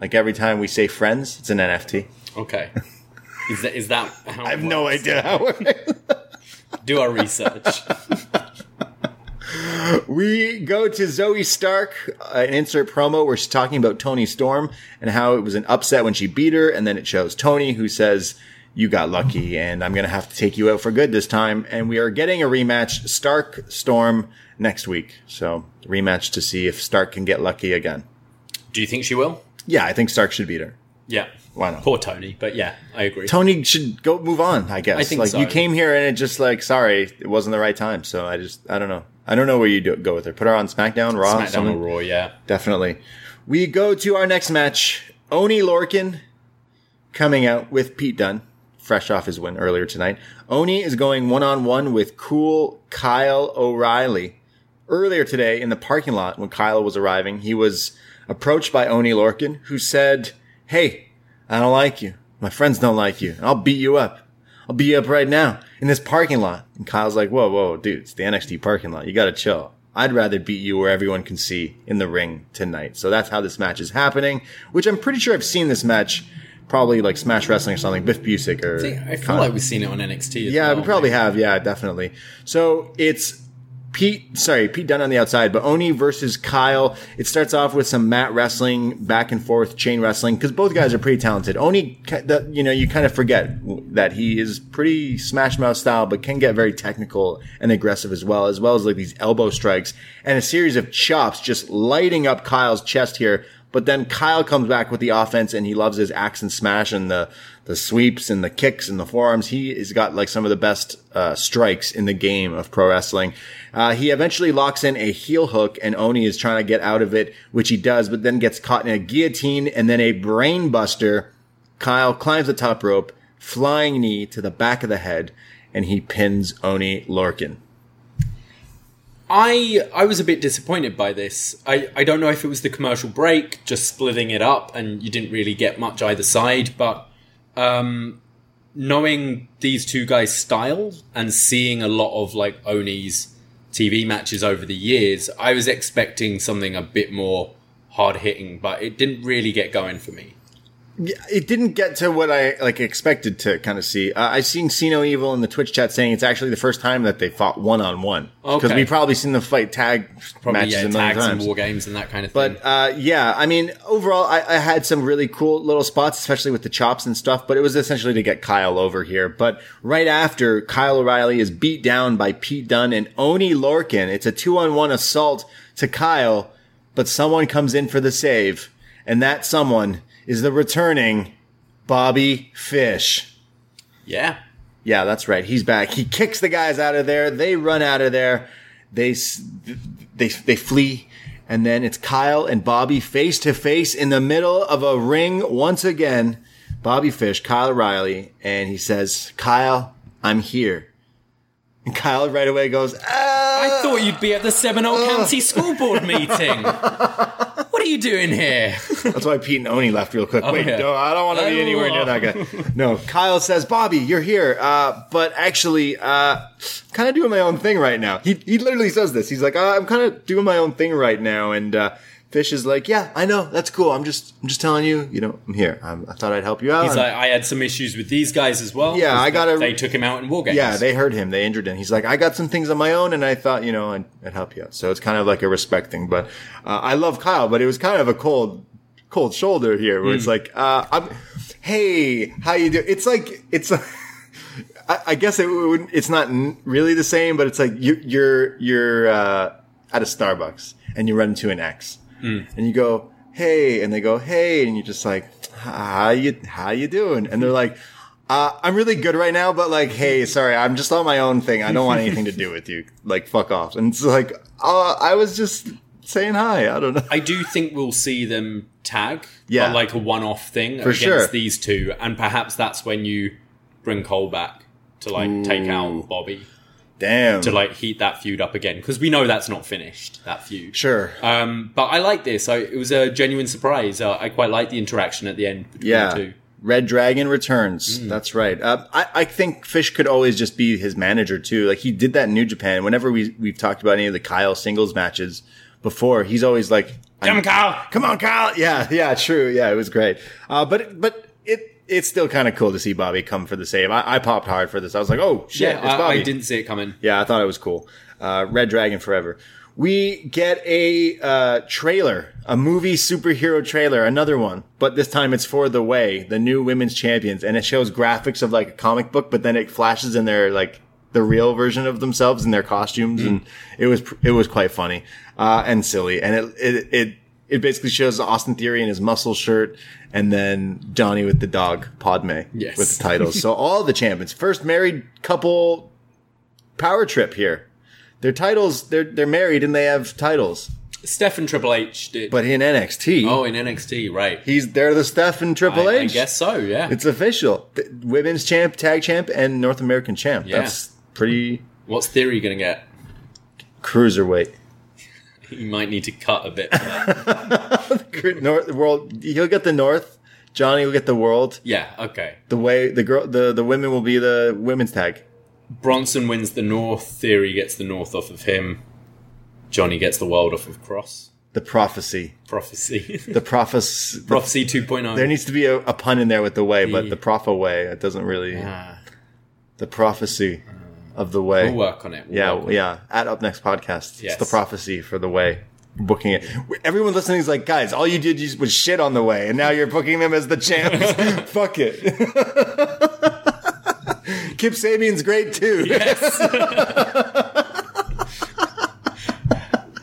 Like every time we say friends, it's an NFT. Okay. [LAUGHS] Is that is that? How I have no idea how. Do our research. [LAUGHS] We go to Zoey Stark, uh, an insert promo where she's talking about Toni Storm and how it was an upset when she beat her, and then it shows Toni who says, "You got lucky, and I'm gonna have to take you out for good this time." And we are getting a rematch, Stark Storm, next week. So rematch to see if Stark can get lucky again. Do you think she will? Yeah, I think Stark should beat her. Yeah. Why not? Poor Toni, but yeah, I agree. Toni should go move on. I guess. I think like so. you came here and it just like sorry, it wasn't the right time. So I just I don't know. I don't know where you do, go with her. Put her on SmackDown, Raw, SmackDown something. or Raw, yeah. Definitely. We go to our next match. Oney Lorcan coming out with Pete Dunne, fresh off his win earlier tonight. Oney is going one on one with cool Kyle O'Reilly. Earlier today in the parking lot when Kyle was arriving, he was approached by Oney Lorcan, who said, Hey, I don't like you. My friends don't like you. I'll beat you up. I'll beat you up right now in this parking lot. And Kyle's like, whoa, whoa, dude, it's the NXT parking lot. You gotta chill. I'd rather beat you where everyone can see in the ring tonight. So that's how this match is happening, which I'm pretty sure I've seen this match probably like Smash Wrestling or something, Biff Busick or. I feel Con- like we've seen it on NXT yeah, well. we probably have. Yeah, definitely. So it's Pete, sorry, Pete Dunne on the outside, but Oney versus Kyle. It starts off with some mat wrestling, back and forth, chain wrestling, because both guys are pretty talented. Oney, you know, you kind of forget that he is pretty Smash Mouth style, but can get very technical and aggressive as well, as well as like these elbow strikes and a series of chops just lighting up Kyle's chest here. But then Kyle comes back with the offense and he loves his axe and smash and the, the sweeps and the kicks and the forearms. He has got like some of the best, uh, strikes in the game of pro wrestling. Uh, he eventually locks in a heel hook and Oney is trying to get out of it, which he does, but then gets caught in a guillotine and then a brain buster. Kyle climbs the top rope, flying knee to the back of the head, and he pins Oney Lorcan. I I was a bit disappointed by this. I, I don't know if it was the commercial break, just splitting it up, and you didn't really get much either side. But um, knowing these two guys' style and seeing a lot of like Oney's TV matches over the years, I was expecting something a bit more hard hitting, but it didn't really get going for me. It didn't get to what I like expected to kind of see. Uh, I've seen Sino Evil in the Twitch chat saying it's actually the first time that they fought one on one because we've probably seen them fight tag Probably matches yeah, a million tags and war games and that kind of thing. But uh, yeah, I mean, overall, I, I had some really cool little spots, especially with the chops and stuff. But it was essentially to get Kyle over here. But right after Kyle O'Reilly is beat down by Pete Dunne and Oney Lorcan, it's a two-on-one assault to Kyle. But someone comes in for the save, and that someone is the returning Bobby Fish. yeah, Yeah, that's right. He's back. He kicks the guys out of there. They run out of there. They they they flee, and then it's Kyle and Bobby face to face in the middle of a ring once again. Bobby Fish, Kyle Riley, and he says, "Kyle, I'm here." And Kyle right away goes, "Ah!" I thought you'd be at the Seminole County School Board meeting. [LAUGHS] [LAUGHS] what are you doing here? That's why Pete and Oney left real quick. Wait, yeah. no, I don't want to be Oh. anywhere near that guy. No, Kyle says, Bobby, you're here. Uh, but actually, uh, kind of doing my own thing right now. He, he literally says this. He's like, uh, I'm kind of doing my own thing right now. And, uh, Fish is like, yeah, I know. That's cool. I'm just, I'm just telling you, you know, I'm here. I'm, I thought I'd help you out. He's like, I had some issues with these guys as well. Yeah, I gotta- They took him out in war games. yeah, they hurt him. They injured him. He's like, I got some things on my own, and I thought, you know, I'd, I'd help you out. So it's kind of like a respect thing. But uh, I love Kyle, but it was kind of a cold, cold shoulder here, where it's like, uh, I'm, hey, how you do? It's like it's. [LAUGHS] I, I guess it would. It's not n- really the same, but it's like you, you're you're uh, at a Starbucks and you run into an ex, and you go, hey, and they go, hey, and you're just like, how you how you doing? And they're like. Uh, I'm really good right now, but like, hey, sorry, I'm just on my own thing. I don't want anything to do with you. Like, fuck off. And it's like, uh, I was just saying hi. I don't know. I do think we'll see them tag, Yeah. like a one-off thing For against sure. these two, and perhaps that's when you bring Cole back to like take out Bobby Damn. to like heat that feud up again because we know that's not finished that feud. sure. Um, but I like this. I, it was a genuine surprise. Uh, I quite like the interaction at the end between Yeah. the two. Red Dragon returns. That's right. Uh, I, I think Fish could always just be his manager too. Like he did that in New Japan. Whenever we we've talked about any of the Kyle singles matches before, he's always like, Come, Kyle. come on, Kyle." Yeah, yeah, true. Yeah, it was great. Uh, but but it it's still kind of cool to see Bobby come for the save. I, I popped hard for this. I was like, "Oh shit, Yeah, it's I, Bobby." I didn't see it coming. Yeah, I thought it was cool. Uh, Red Dragon Forever. We get a uh, trailer, a movie superhero trailer, another one, but this time it's for The Way, the new women's champions, and it shows graphics of like a comic book, but then it flashes in their like the real version of themselves in their costumes, and it was it was quite funny uh, and silly, and it it it it basically shows Austin Theory in his muscle shirt, and then Johnny with the dog Padme Yes. with the titles. so all the champions, first married couple power trip here. Their titles, they're they're married and they have titles. Steph and Triple H did. But in NXT, oh, in NXT, right? he's they're the Steph and Triple I, H. I guess so. Yeah. it's official. The women's champ, tag champ, and North American champ. Yeah. That's pretty What's Theory going to get? cruiserweight. He might need to cut a bit. That. North [LAUGHS] the world. He'll get the North. Johnny will get the world. yeah. Okay. The way the girl, the the women will be the women's tag. Bronson wins the North. Theory gets the North off of him. Johnny gets the world off of Kross. The prophecy. Prophecy. [LAUGHS] The prophecy. Prophecy oh. 2.0. There needs to be a, a pun in there with the way, but The- prophet way it doesn't really. Ah, The prophecy of the way. we'll work on it. We'll Yeah, on it. yeah. At Up Next podcast. Yes. It's the prophecy for the way. Booking it. Everyone listening is like, guys, all you did was shit on the way, and now you're booking them as the champs. [LAUGHS] Fuck it. [LAUGHS] Kip Sabian's great too. Yes. [LAUGHS]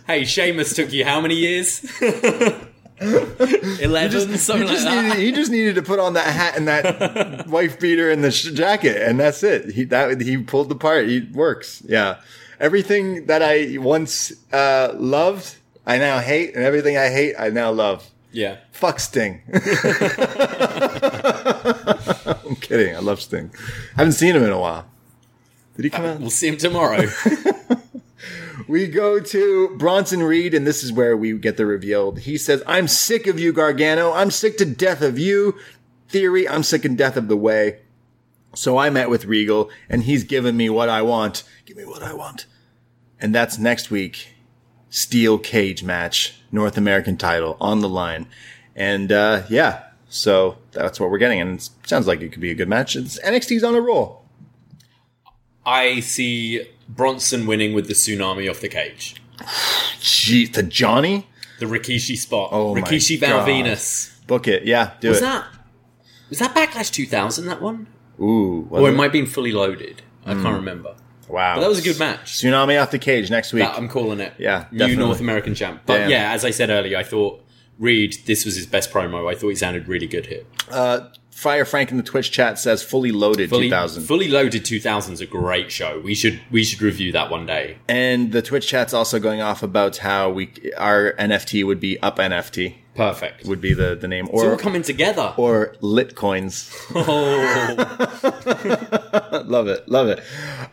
hey, Seamus took you how many years? 11, something he just, like that. needed, he just needed to put on that hat and that [LAUGHS] wife beater and the sh- jacket, and that's it. He that he pulled the part. He works. Yeah, everything that I once uh, loved, I now hate, and everything I hate, I now love. Yeah. Fuck Sting. [LAUGHS] I'm kidding. I love Sting. I haven't seen him in a while. Did he come out? We'll see him tomorrow. [LAUGHS] We go to Bronson Reed, and this is where we get the reveal. He says, I'm sick of you, Gargano. I'm sick to death of you. Theory, I'm sick and death of the way. So I met with Regal, and he's given me what I want. Give me what I want. And that's next week. Steel cage match, North American title on the line. And, uh, yeah, so that's what we're getting. And it sounds like it could be a good match. It's, NXT's on a roll. I see Bronson winning with the tsunami off the cage. Gee, to Johnny? The Rikishi spot. Oh my Rikishi Val God. Venis. Book it. Yeah, do Was it. that was that Backlash 2000? That one, Ooh. was or it it? might have been fully loaded. I can't hmm. remember. Wow. But that was a good match. Tsunami off the cage next week. That I'm calling it. Yeah, new. North American champ. But Damn. yeah, as I said earlier, I thought Reed this was his best promo. I thought he sounded really good here. Uh, Fire Frank in the Twitch chat says fully loaded Fully, 2000. fully loaded 2000 is a great show. We should we should review that one day. and the Twitch chat's also going off about how we our NFT would be up NFT Perfect. would be the, the name It's all or coming together. or lit coins. Oh, [LAUGHS] love it, love it.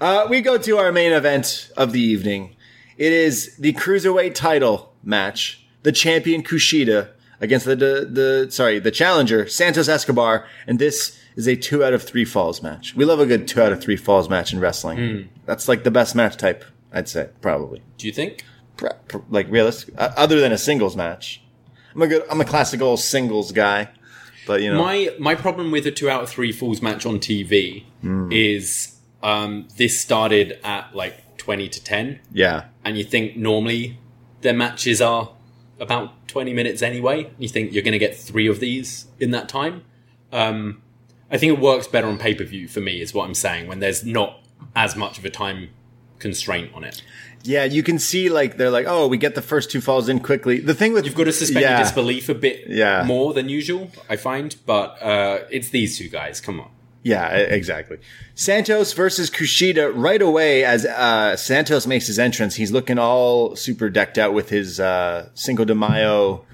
Uh, we go to our main event of the evening. It is the cruiserweight title match. The champion Kushida against the, the the sorry the challenger Santos Escobar, and this is a two out of three falls match. We love a good two out of three falls match in wrestling. That's like the best match type, I'd say, probably. do you think? Like realistic, uh, other than a singles match. I'm a good, I'm a classical singles guy, but you know, My my problem with a two out of three falls match on TV Hmm. is um, this started at like twenty to ten, yeah, and you think normally their matches are about twenty minutes anyway. You think you're going to get three of these in that time. Um, I think it works better on pay per view for me, is what I'm saying. When there's not as much of a time constraint on it, yeah. You can see like they're like, oh, we get the first two falls in quickly. The thing with you've got to suspend yeah. your disbelief a bit Yeah. more than usual. I find, but uh, it's these two guys. Come on. Yeah, exactly. Santos versus Kushida right away as uh, Santos makes his entrance. He's looking all super decked out with his uh, Cinco de Mayo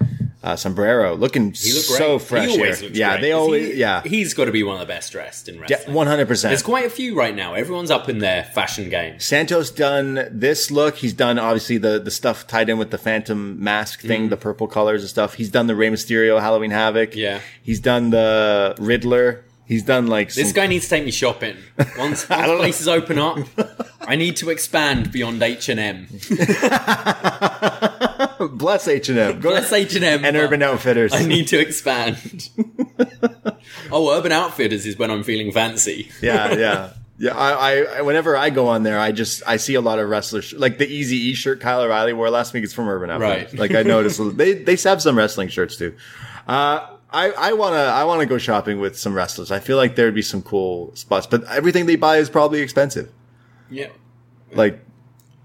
uh, sombrero, looking so great. fresh He always yeah, great. they always he- yeah, He's got to be one of the best dressed in wrestling. one hundred percent. There's quite a few right now. Everyone's up in their fashion game. Santos done this look. He's done obviously the the stuff tied in with the Phantom mask thing, the purple colors and stuff. He's done the Rey Mysterio Halloween Havoc. Mm. Yeah. he's done the Riddler. He's done like This some- guy needs to take me shopping. Once, [LAUGHS] once places open up, I need to expand beyond H and M. [LAUGHS] bless H and M. Bless H and M and Urban Outfitters. I need to expand. [LAUGHS] oh, Urban Outfitters is when I'm feeling fancy. yeah, yeah. Yeah, I, I, whenever I go on there, I just, I see a lot of wrestlers, like the Easy E shirt Kyle O'Reilly wore last week. It's from Urban Outfitters. Right. Like I noticed, they, they have some wrestling shirts too. Uh, I, I wanna, I wanna go shopping with some wrestlers. I feel like there'd be some cool spots, but everything they buy is probably expensive. Yeah, Like,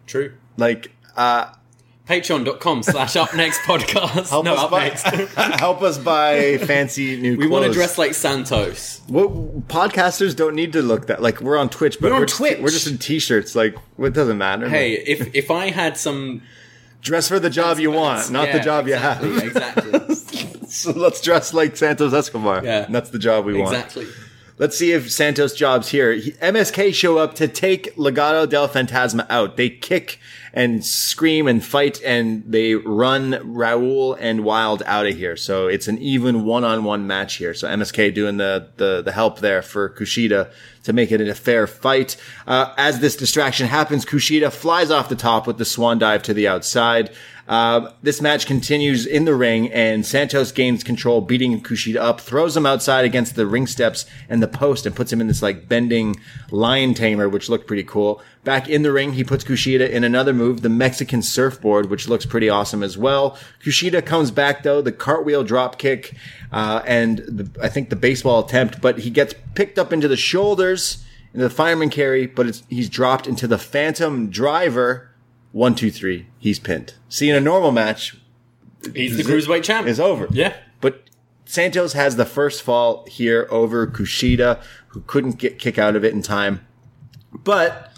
true. like, uh, Patreon.com slash up next [LAUGHS] podcast. help no, us up buy, next. [LAUGHS] help us buy fancy [LAUGHS] new We want to dress like Santos. What, podcasters don't need to look that, like we're on Twitch, but We're on just- Twitch. we're just in t-shirts. Like, it doesn't matter. Hey, if if I had some dress for the job you want, not the Yeah, job you have. Exactly. [LAUGHS] So let's dress like Santos Escobar. Yeah. And that's the job we want. exactly. Let's see if Santos' job's here. He- MSK show up to take Legado del Fantasma out. They kick and scream and fight and they run Raul and Wilde out of here. So it's an even one-on-one match here. So MSK doing the, the, the help there for Kushida to make it a fair fight. Uh, as this distraction happens, Kushida flies off the top with the swan dive to the outside. Uh, this match continues in the ring, and Santos gains control, beating Kushida up, throws him outside against the ring steps and the post, and puts him in this like bending lion tamer, which looked pretty cool. Back in the ring, he puts Kushida in another move, the Mexican surfboard, which looks pretty awesome as well. Kushida comes back though, the cartwheel drop kick, uh, and the, I think the baseball attempt, but he gets picked up into the shoulders into the fireman carry, but it's, he's dropped into the phantom driver. One, two, three. He's pinned. See, in a normal match, He's the cruiserweight champ. is over. Yeah. But Santos has the first fall here over Kushida, who couldn't get kick out of it in time. But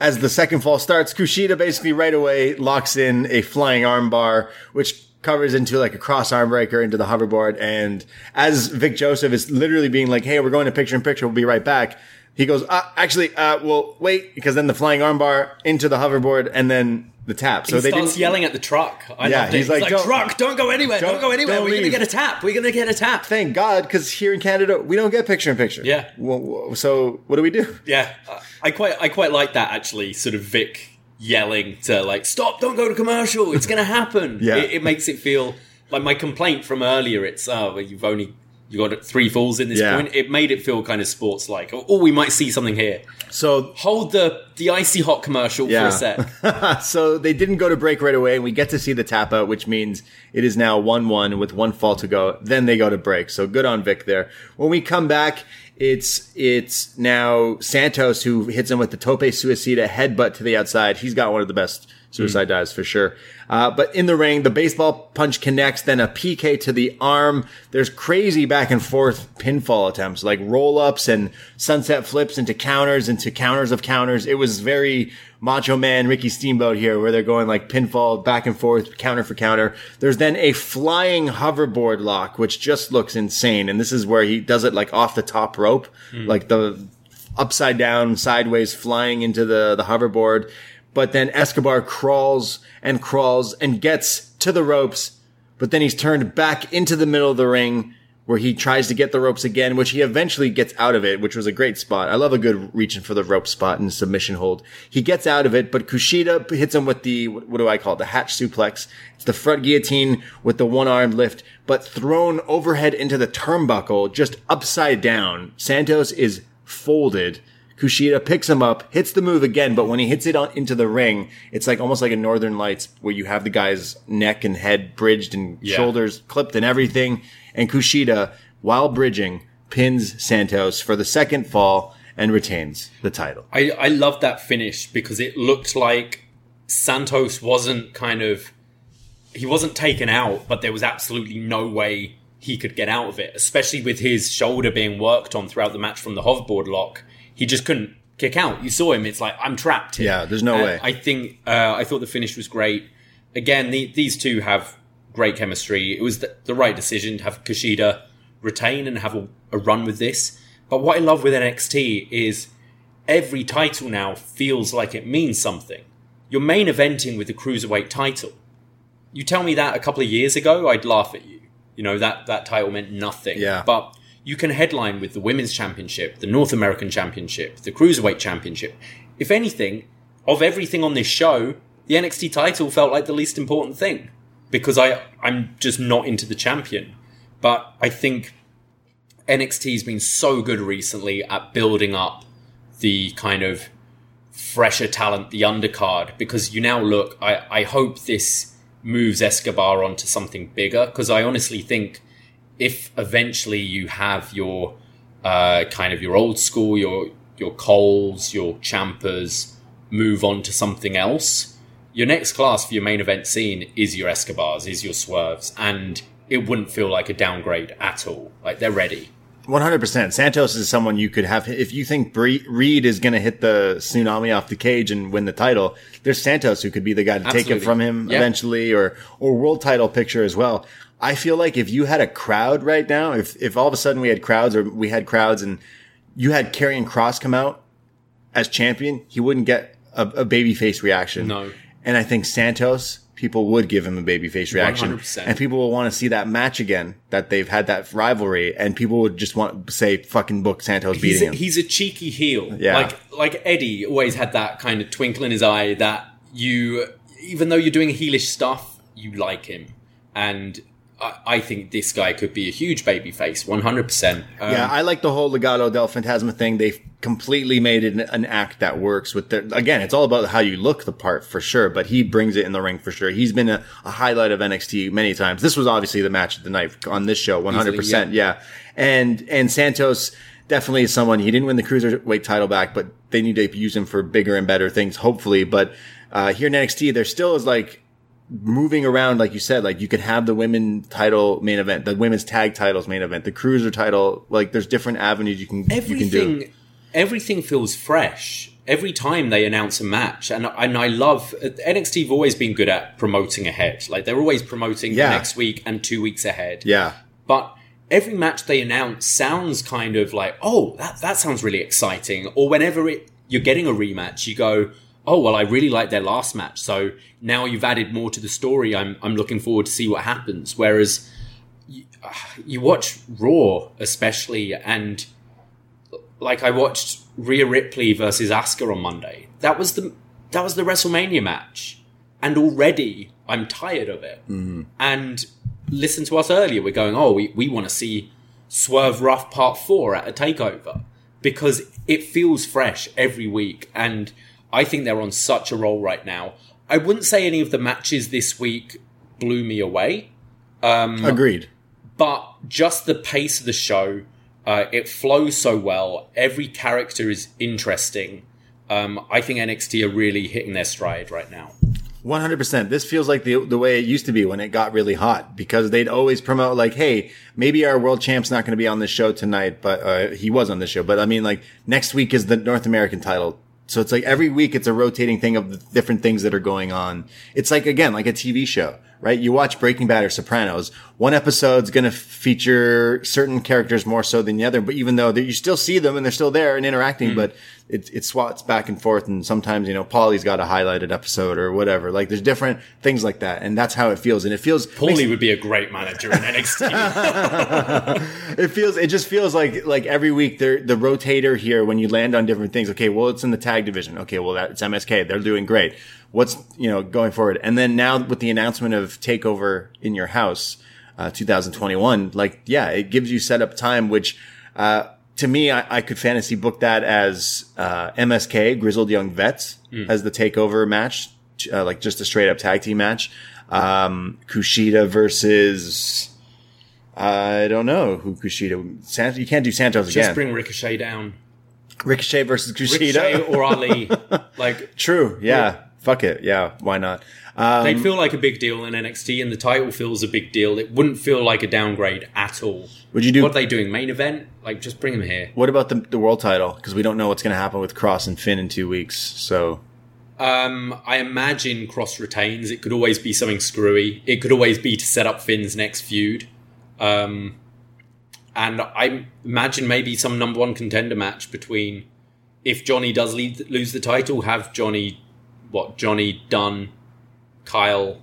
as the second fall starts, Kushida basically right away locks in a flying armbar, which covers into like a cross arm breaker into the hoverboard. And as Vic Joseph is literally being like, Hey, we're going to picture in picture. We'll be right back. He goes, uh, actually, uh, well, wait, because then the flying armbar into the hoverboard and then the tap. So he they starts didn't yelling at the truck. I Yeah, loved it. he's He's like, like, truck, don't go anywhere, don't, don't- go anywhere. don't We're gonna get a tap. We're gonna get a tap. Thank God, because here in Canada we don't get picture in picture. Yeah. Well, so what do we do? Yeah, I quite I quite like that actually. Sort of Vic yelling to like, "Stop! Don't go to commercial. It's going to happen." [LAUGHS] Yeah. it, it makes it feel like my complaint from earlier. It's oh, you've only you got three falls in this Yeah. point. It made it feel kind of sports like. Oh, we might see something here. So Hold the the icy hot commercial Yeah. for a sec. [LAUGHS] so they didn't go to break right away, and we get to see the tap out, which means it is now one-one with one fall to go. Then they go to break. So good on Vic there. When we come back, it's it's now Santos who hits him with the tope suicida headbutt to the outside. He's got one of the best suicide mm. dives for sure. Uh, but in the ring, the baseball punch connects, then a PK to the arm. There's crazy back and forth pinfall attempts, like roll ups and sunset flips into counters, into counters of counters. It was very Macho Man, Ricky Steamboat here, where they're going like pinfall back and forth, counter for counter. There's then a flying hoverboard lock, which just looks insane. And this is where he does it like off the top rope, like the upside down, sideways, flying into the, the hoverboard. But then Escobar crawls and crawls and gets to the ropes, but then he's turned back into the middle of the ring where he tries to get the ropes again, which he eventually gets out of it, which was a great spot. I love a good reaching for the rope spot and submission hold. He gets out of it, but Kushida hits him with the, what do I call it? The hatch suplex. It's the front guillotine with the one arm lift, but thrown overhead into the turnbuckle, just upside down. Santos is folded. Kushida picks him up, hits the move again, but when he hits it on into the ring, it's like almost like a Northern Lights where you have the guy's neck and head bridged and Yeah. shoulders clipped and everything. And Kushida, while bridging, pins Santos for the second fall and retains the title. I, I love that finish because it looked like Santos wasn't kind of he wasn't taken out, but there was absolutely no way he could get out of it, especially with his shoulder being worked on throughout the match from the hoverboard lock. He just couldn't kick out. You saw him; it's like I'm trapped here. Yeah, there's no And way. I think uh, I thought the finish was great. Again, the, these two have great chemistry. It was the, the right decision to have Kushida retain and have a, a run with this. But what I love with NXT is every title now feels like it means something. You're main eventing with the cruiserweight title. You tell me that a couple of years ago, I'd laugh at you. You know that that title meant nothing. Yeah. But you can headline with the women's championship, the North American championship, the cruiserweight championship. If anything, of everything on this show, the NXT title felt like the least important thing because I I'm just not into the champion. But I think NXT's been so good recently at building up the kind of fresher talent, the undercard, because you now look, I, I hope this moves Escobar onto something bigger, because I honestly think if eventually you have your uh, kind of your old school, your your Coles, your Champers move on to something else, your next class for your main event scene is your Escobars, is your Swerves, and it wouldn't feel like a downgrade at all. Like they're ready. One hundred percent. Santos is someone you could have if you think Bre- Reed is going to hit the tsunami off the cage and win the title. There's Santos who could be the guy to take it from him Yeah. eventually, or or world title picture as well. I feel like if you had a crowd right now, if if all of a sudden we had crowds or we had crowds and you had Karrion Kross come out as champion, he wouldn't get a, a babyface reaction. No. And I think Santos, people would give him a babyface reaction. 100%. And people will want to see that match again, that they've had that rivalry, and people would just want to say, fucking book Santos He's beating a, him. he's a cheeky heel. Yeah. Like like Eddie always had that kind of twinkle in his eye that you even though you're doing heelish stuff, you like him. And I, I think this guy could be a huge baby face, one hundred percent. Um, yeah, I like the whole Legado del Fantasma thing. They've completely made it an, an act that works with the, again, it's all about how you look the part for sure, but he brings it in the ring for sure. He's been a, a highlight of NXT many times. This was obviously the match of the night on this show, 100%. yeah. And, and Santos definitely is someone, he didn't win the cruiserweight title back, but they need to use him for bigger and better things, hopefully. But, uh, here in NXT, there still is like, moving around, like you said, like you could have the women title main event, the women's tag titles main event, the cruiser title. Like there's different avenues you can you can do. everything everything feels fresh every time they announce a match and and I love NXT have always been good at promoting ahead like they're always promoting Yeah. next week and 2 weeks ahead Yeah, but every match they announce sounds kind of like oh that that sounds really exciting or whenever it you're getting a rematch you go oh well I really like their last match so now you've added more to the story I'm I'm looking forward to see what happens whereas you, you watch Raw especially and like I watched Rhea Ripley versus Asuka on Monday that was the that was the WrestleMania match and already I'm tired of it mm-hmm. and listen to us earlier. We're going, oh, we, we want to see Swerve Ruff Part 4 at a takeover because it feels fresh every week. And I think they're on such a roll right now. I wouldn't say any of the matches this week blew me away, agreed. but just the pace of the show, uh, it flows so well. Every character is interesting. Um, I think NXT are really hitting their stride right now. One hundred percent. This feels like the the way it used to be when it got really hot because they'd always promote like, "Hey, maybe our world champ's not going to be on this show tonight, but uh, he was on the show." But I mean, like next week is the North American title, so it's like every week it's a rotating thing of the different things that are going on. It's like again like a TV show, right? You watch Breaking Bad or Sopranos. One episode's going to feature certain characters more so than the other, but even though you still see them and they're still there and interacting, hmm. but it, it swats back and forth. And sometimes, you know, Paulie's got a highlighted episode or whatever. Like there's different things like that. And that's how it feels. And it feels, Paulie would be a great manager in NXT. [LAUGHS] it feels, it just feels like, like every week they're the rotator here when you land on different things. Okay. Well, it's in the tag division. Okay. Well, that's MSK. They're doing great. What's, you know, going forward. And then now with the announcement of takeover in your house, uh, 2021, like, yeah, it gives you setup time, which, uh, to me, I, I could fantasy book that as uh, MSK, Grizzled Young Vets, as the takeover match, uh, like just a straight up tag team match. Um, Kushida versus I don't know who Kushida. Sant- you can't do Santos Just again. Just bring Ricochet down. Ricochet versus Kushida. Ricochet or Ali. [LAUGHS] Like, True. Yeah. Fuck it. Yeah. Why not? Um, they'd feel like a big deal in NXT, and the title feels a big deal. It wouldn't feel like a downgrade at all. Would you do- What are they doing? Main event? Like, just bring them here. what about the the world title? Because we don't know what's going to happen with Kross and Finn in two weeks. So Um, I imagine Kross retains. It could always be something screwy. It could always be to set up Finn's next feud. Um, and I imagine maybe some number one contender match between if Johnny does lead, lose the title, have Johnny, what Johnny Dunne, Kyle,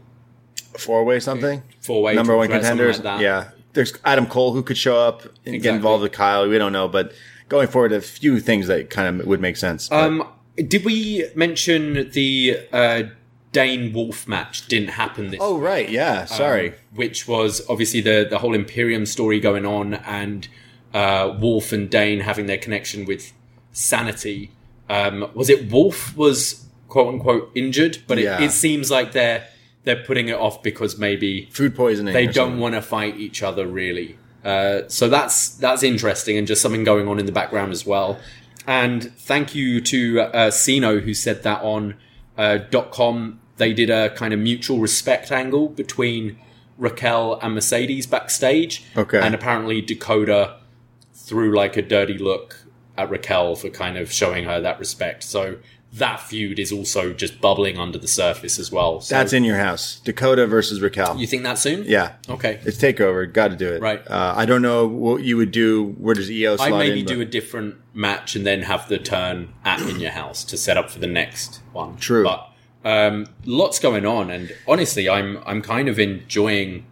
four way something. four way Number one contenders. like yeah. There's Adam Cole who could show up and get involved with Kyle. We don't know, but going forward, a few things that kind of would make sense. Um, did we mention the uh, Dain Wolfe match didn't happen this oh right, yeah. Sorry. um, which was obviously the the whole Imperium story going on, and uh, Wolfe and Dain having their connection with Sanity. Um, was it Wolfe was quote unquote injured, but it, Yeah. it seems like they're they're putting it off because maybe Food poisoning. they don't want to fight each other really. Uh, so that's that's interesting and just something going on in the background as well. And thank you to uh, Siino who said that on uh, .com. They did a kind of mutual respect angle between Raquel and Mercedes backstage. Okay. And apparently Dakota threw like a dirty look at Raquel for kind of showing her that respect. So that feud is also just bubbling under the surface as well. So That's in your house. Dakota versus Raquel. you think that soon? yeah. Okay. It's takeover. Got to do it. Right. Uh, I don't know what you would do. Where does Io slot I'd maybe in? do a different match and then have the turn at in your house to set up for the next one. True. but um, lots going on, and honestly, I'm I'm kind of enjoying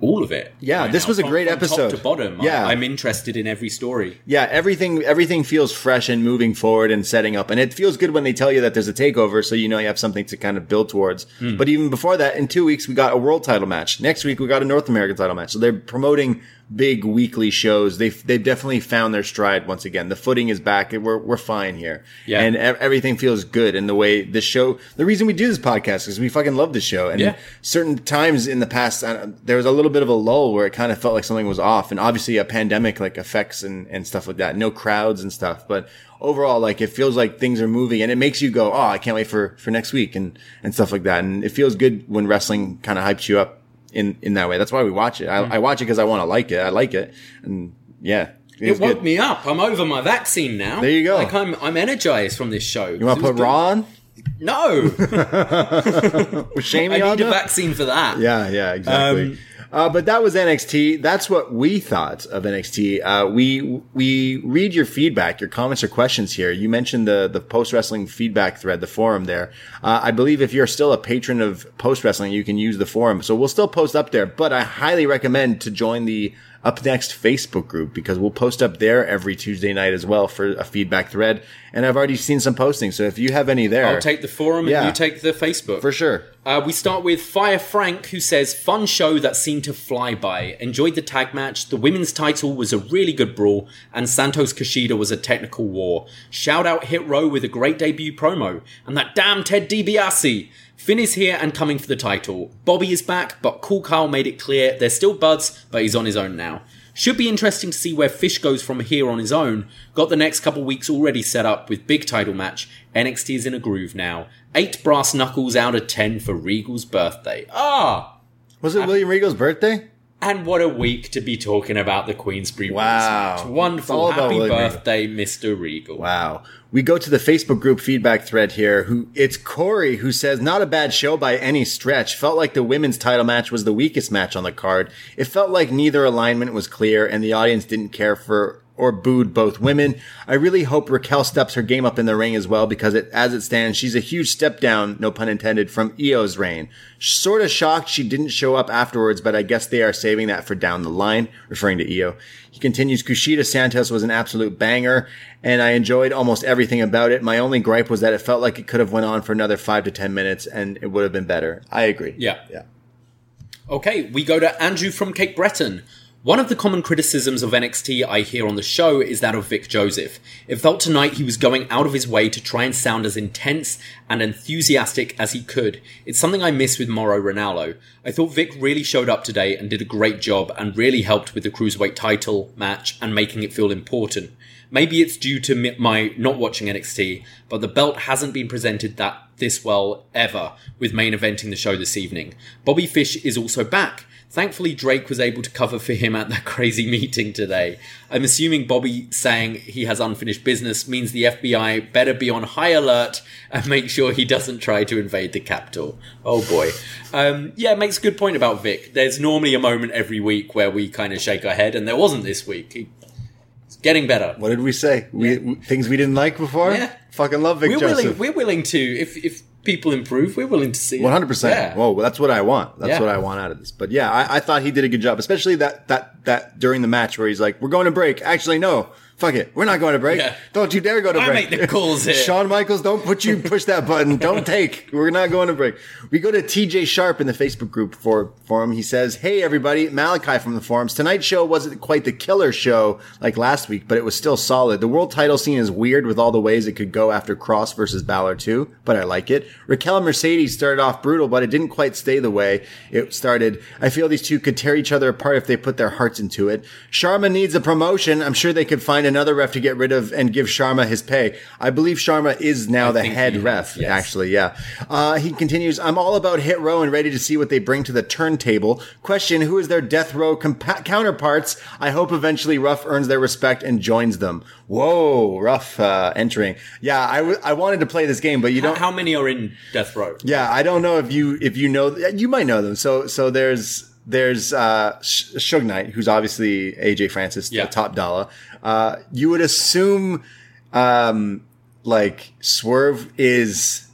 all of it. Yeah, right this now, was a from- great from episode. top to bottom. Yeah. I, I'm interested in every story. yeah, everything everything feels fresh and moving forward and setting up, and it feels good when they tell you that there's a takeover, so you know you have something to kind of build towards. Hmm. But even before that, in two weeks we got a world title match. Next week we got a North American title match. So they're promoting big weekly shows. They've they've definitely found their stride once again. The footing is back. We're we're fine here. Yeah. and everything feels good. And the way the show, the reason we do this podcast is we fucking love the show. And Yeah. certain times in the past, uh, there was a little bit of a lull where it kind of felt like something was off. And obviously a pandemic like effects and, and stuff like that. No crowds and stuff. But overall, like it feels like things are moving and it makes you go, Oh, I can't wait for, for next week and, and stuff like that. And it feels good when wrestling kind of hypes you up in, in that way. That's why we watch it. I, I watch it because I want to like it. I like it. And yeah. It was woke good. me up. I'm over my vaccine now. There you go. Like I'm, I'm energized from this show. You want to put Raw on? No, [LAUGHS] With Shamey I on need a that? vaccine for that. Yeah, yeah, exactly. Um, uh, but that was NXT. That's what we thought of NXT. Uh, we we read your feedback, your comments or questions here. You mentioned the the post wrestling feedback thread, the forum there. Uh, I believe if you're still a patron of post wrestling, you can use the forum. So we'll still post up there. But I highly recommend to join the Up Next Facebook group because we'll post up there every Tuesday night as well for a feedback thread. And I've already seen some postings. So if you have any there, I'll take the forum Yeah. and you take the Facebook. for sure. Uh, we start with Fire Frank, who says, Fun show that seemed to fly by. Enjoyed the tag match. The women's title was a really good brawl, and Santos Kushida was a technical war. Shout out Hit Row with a great debut promo. And that damn Ted DiBiase! Finn is here and coming for the title. Bobby is back, but Cool Carl made it clear they're still buds, but he's on his own now. Should be interesting to see where Fish goes from here on his own. Got the next couple weeks already set up with big title match. NXT is in a groove now. Eight brass knuckles out of ten for Regal's birthday. Ah! Was it William Regal's birthday? And what a week to be talking about the Queensberry Wow. match. Wonderful. Happy William Regal. birthday, Mr. Regal. Wow. We go to the Facebook group feedback thread here. Who it's Corey who says, "Not a bad show by any stretch. Felt like the women's title match was the weakest match on the card. It felt like neither alignment was clear, and the audience didn't care for." Or booed both women. I really hope Raquel steps her game up in the ring as well because it, as it stands, she's a huge step down, no pun intended, from Io's reign. Sort of shocked she didn't show up afterwards, but I guess they are saving that for down the line, referring to Io. He continues, Kushida Santos was an absolute banger, and I enjoyed almost everything about it. My only gripe was that it felt like it could have went on for another five to ten minutes, and it would have been better. I agree. Yeah. Yeah. Okay, we go to Andrew from Cape Breton. One of the common criticisms of NXT I hear on the show is that of Vic Joseph. It felt tonight he was going out of his way to try and sound as intense and enthusiastic as he could. It's something I miss with Mauro Ranallo. I thought Vic really showed up today and did a great job and really helped with the Cruiserweight title match and making it feel important. Maybe it's due to my not watching NXT, but the belt hasn't been presented that this well ever with main eventing the show this evening. Bobby Fish is also back. Thankfully, Drake was able to cover for him at that [LAUGHS] crazy meeting today. I'm assuming Bobby saying he has unfinished business means the FBI better be on high alert and make sure he doesn't try to invade the Capitol. Oh boy. Um, yeah, makes a good point about Vic. There's normally a moment every week where we kind of shake our head, and there wasn't this week. It's getting better. What did we say? We, we- things we didn't like before. Yeah. Fucking love Vic We're Joseph. willing. We're willing to if if people improve, we're willing to see. it. One hundred percent. Whoa, that's what I want. That's Yeah. what I want out of this. But yeah, I, I thought he did a good job, especially that that that during the match where he's like, "We're going to break." Actually, no. Fuck it. We're not going to break. Yeah. Don't you dare go to I break. make the calls here. Shawn Michaels, don't put you push that button. Don't [LAUGHS] take. We're not going to break. We go to TJ Sharp in the Facebook group for forum. He says, "Hey everybody, Malachi from the forums. Tonight's show wasn't quite the killer show like last week, but it was still solid. The world title scene is weird with all the ways it could go after Kross versus Balor too, but I like it. Raquel Mercedes started off brutal, but it didn't quite stay the way it started. I feel these two could tear each other apart if they put their hearts into it. Sharma needs a promotion. I'm sure they could find another ref to get rid of and give Sharma his pay. I believe Sharma is now the head he ref, yes. actually. Yeah. Uh, he continues, I'm all about hit row and ready to see what they bring to the turntable. Question, who is their death row compa- counterparts? I hope eventually Ruff earns their respect and joins them. Whoa, Ruff, uh, entering. Yeah, I, w- I wanted to play this game, but you don't. how many are in Death Row? Yeah, I don't know if you if you know you might know them. So so there's there's uh Sh- Suge Knight, who's obviously AJ Francis, Yeah. the top dollar. Uh, you would assume um like Swerve is.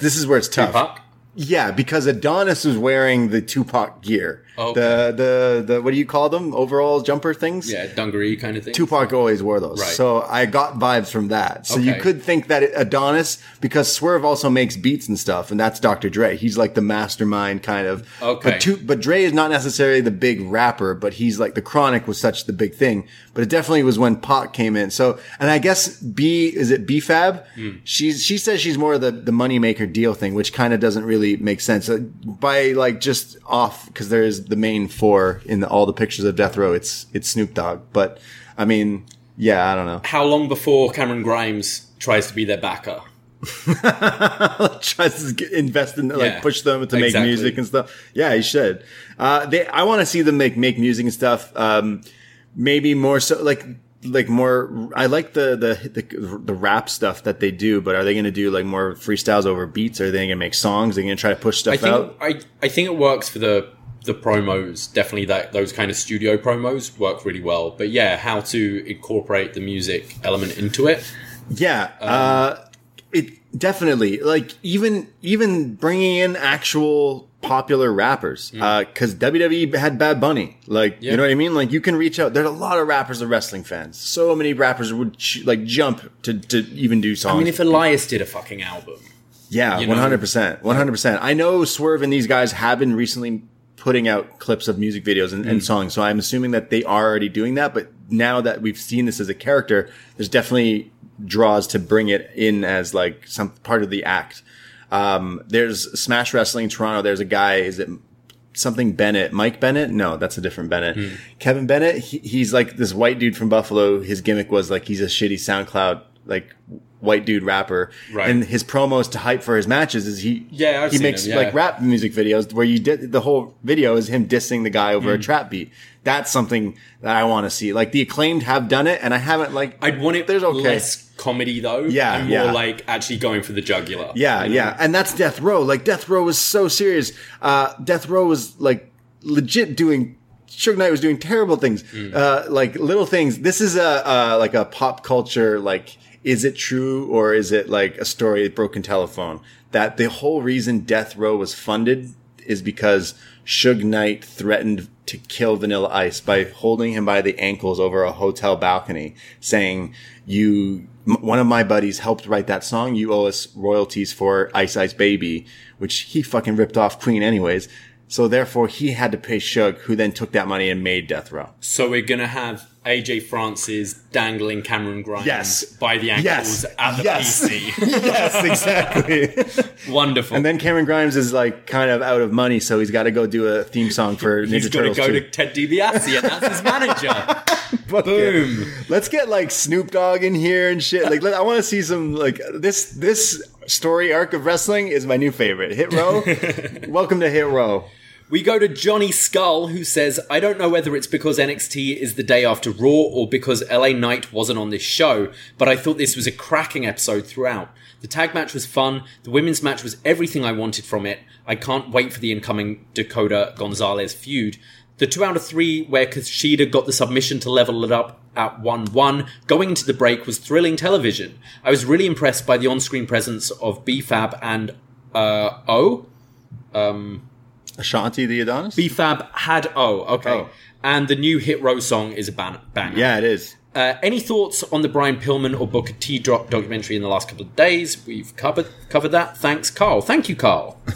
This is where it's tough. Tupac? Yeah, because Adonis was wearing the Tupac gear. Oh, okay. The the the what do you call them? Overall jumper things. Yeah, dungaree kind of thing. Tupac always wore those. Right. So I got vibes from that. So you could think that it, Adonis, because Swerve also makes beats and stuff, and that's Dr. Dre. He's like the mastermind kind of. Okay. But, Tu- but Dre is not necessarily the big rapper, but he's like the Chronic was such the big thing. But it definitely was when Pac came in. So, and I guess B, is it B-Fab? Hmm. She's, she says she's more of the, the moneymaker deal thing, which kind of doesn't really make sense. Uh, by like just off, because there is the main four in the, all the pictures of Death Row. It's it's Snoop Dogg, but I mean, yeah, I don't know. How long before Cameron Grimes tries to be their backer? [LAUGHS] tries to get, invest in like Yeah, push them to make exactly. music and stuff. Yeah, he should. Uh, they, I want to see them make make music and stuff. Um, maybe more so like like more. I like the the the, the rap stuff that they do, but are they going to do like more freestyles over beats? Are they going to make songs? Are they going to try to push stuff I think out? I, I think it works for the the promos. Definitely that those kind of studio promos work really well. But yeah, how to incorporate the music element into it. Yeah, uh, it definitely like even even bringing in actual popular rappers because WWE had Bad Bunny. Like you know what I mean? Like you can reach out. There's a lot of rappers of wrestling fans. So many rappers would ch- like jump to to even do songs. I mean, if Elias did a fucking album, Yeah, you know? hundred percent, one hundred percent. I know Swerve and these guys have been recently putting out clips of music videos and, Mm. and songs, so I'm assuming that they are already doing that. But now that we've seen this as a character, there's definitely draws to bring it in as like some part of the act. Um, there's Smash Wrestling Toronto. There's a guy. Is it something Bennett? Mike Bennett? No, that's a different Bennett. Hmm. Kevin Bennett. He, he's like this white dude from Buffalo. His gimmick was like he's a shitty SoundCloud like white dude rapper. Right. And his promos to hype for his matches is he Yeah, I've he makes him, yeah. like rap music videos where you did the whole video is him dissing the guy over a Hmm. trap beat. That's something that I want to see. Like the acclaimed have done it, and I haven't like. I'd want it There's okay. less comedy though, Yeah, and more yeah. like actually going for the jugular. Yeah, you know? yeah, and that's Death Row. Like Death Row was so serious. Uh, Death Row was like legit doing. Suge Knight was doing terrible things, Hmm. uh, like little things. This is a uh, like a pop culture like. Is it true or is it like a story broken telephone? That the whole reason Death Row was funded is because Suge Knight threatened to kill Vanilla Ice by holding him by the ankles over a hotel balcony, saying, "You, m- one of my buddies helped write that song. You owe us royalties for Ice Ice Baby," which he fucking ripped off Queen anyways. So therefore, he had to pay Suge, who then took that money and made Death Row. So we're gonna have AJ Francis dangling Cameron Grimes Yes. by the ankles Yes. at the Yes. PC. [LAUGHS] yes, exactly. Wonderful. and then Cameron Grimes is like kind of out of money, so he's got to go do a theme song for Ninja He's got to go 2. to Ted DiBiase, and that's his manager. [LAUGHS] Boom. Let's get like Snoop Dogg in here and shit. Like, let, I want to see some like this. This story arc of wrestling is my new favorite. Hit Row. [LAUGHS] Welcome to Hit Row. We go to Johnny Skull, who says, I don't know whether it's because NXT is the day after Raw or because LA Knight wasn't on this show, but I thought this was a cracking episode throughout. The tag match was fun, the women's match was everything I wanted from it. I can't wait for the incoming Dakota Gonzalez feud. The two out of three where Kushida got the submission to level it up at 1-1 going into the break was thrilling television. I was really impressed by the on-screen presence of B-Fab and, uh, O? Ashante the Adonis. B-Fab had O, okay. Oh. And the new Hit Row song is a ban- banger. yeah, it is. Uh, any thoughts on the Brian Pillman or Booker T drop documentary in the last couple of days? We've covered covered that. Thanks, Carl. Thank you, Carl. [LAUGHS]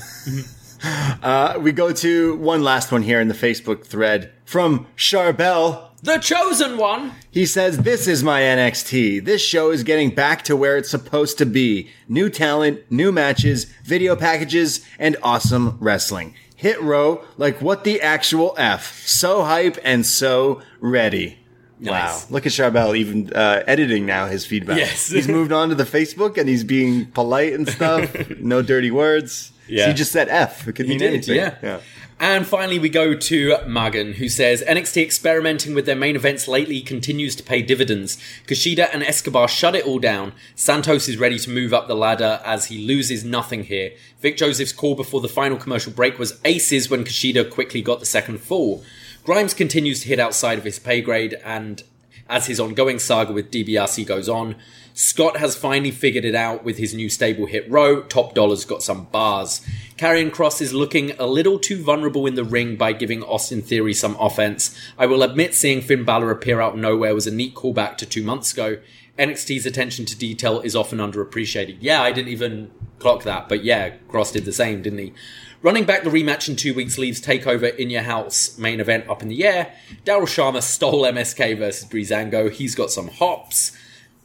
Uh, we go to one last one here in the Facebook thread from Charbel. the chosen one. He says, This is my NXT. This show is getting back to where it's supposed to be. New talent, new matches, video packages, and awesome wrestling. Hit row, like what the actual F. So hype and so ready. Nice. Wow. Look at Charbel even uh, editing now his feedback. Yes. [LAUGHS] he's moved on to the Facebook and he's being polite and stuff. [LAUGHS] no dirty words. Yeah. He just said F. It could mean did, anything. yeah. And finally, we go to Magan, who says NXT experimenting with their main events lately continues to pay dividends. Kushida and Escobar shut it all down. Santos is ready to move up the ladder as he loses nothing here. Vic Joseph's call before the final commercial break was aces when Kushida quickly got the second fall. Grimes continues to hit outside of his pay grade, and as his ongoing saga with DiBiase goes on, Scott has finally figured it out with his new stable hit row. Top Dollar's got some bars. Karrion Kross is looking a little too vulnerable in the ring by giving Austin Theory some offense. I will admit seeing Finn Balor appear out of nowhere was a neat callback to two months ago. NXT's attention to detail is often underappreciated. Yeah, I didn't even clock that, but yeah, Kross did the same, didn't he? Running back the rematch in two weeks leaves Takeover in your house main event up in the air. Daryl Sharma stole MSK versus Breezango. He's got some hops.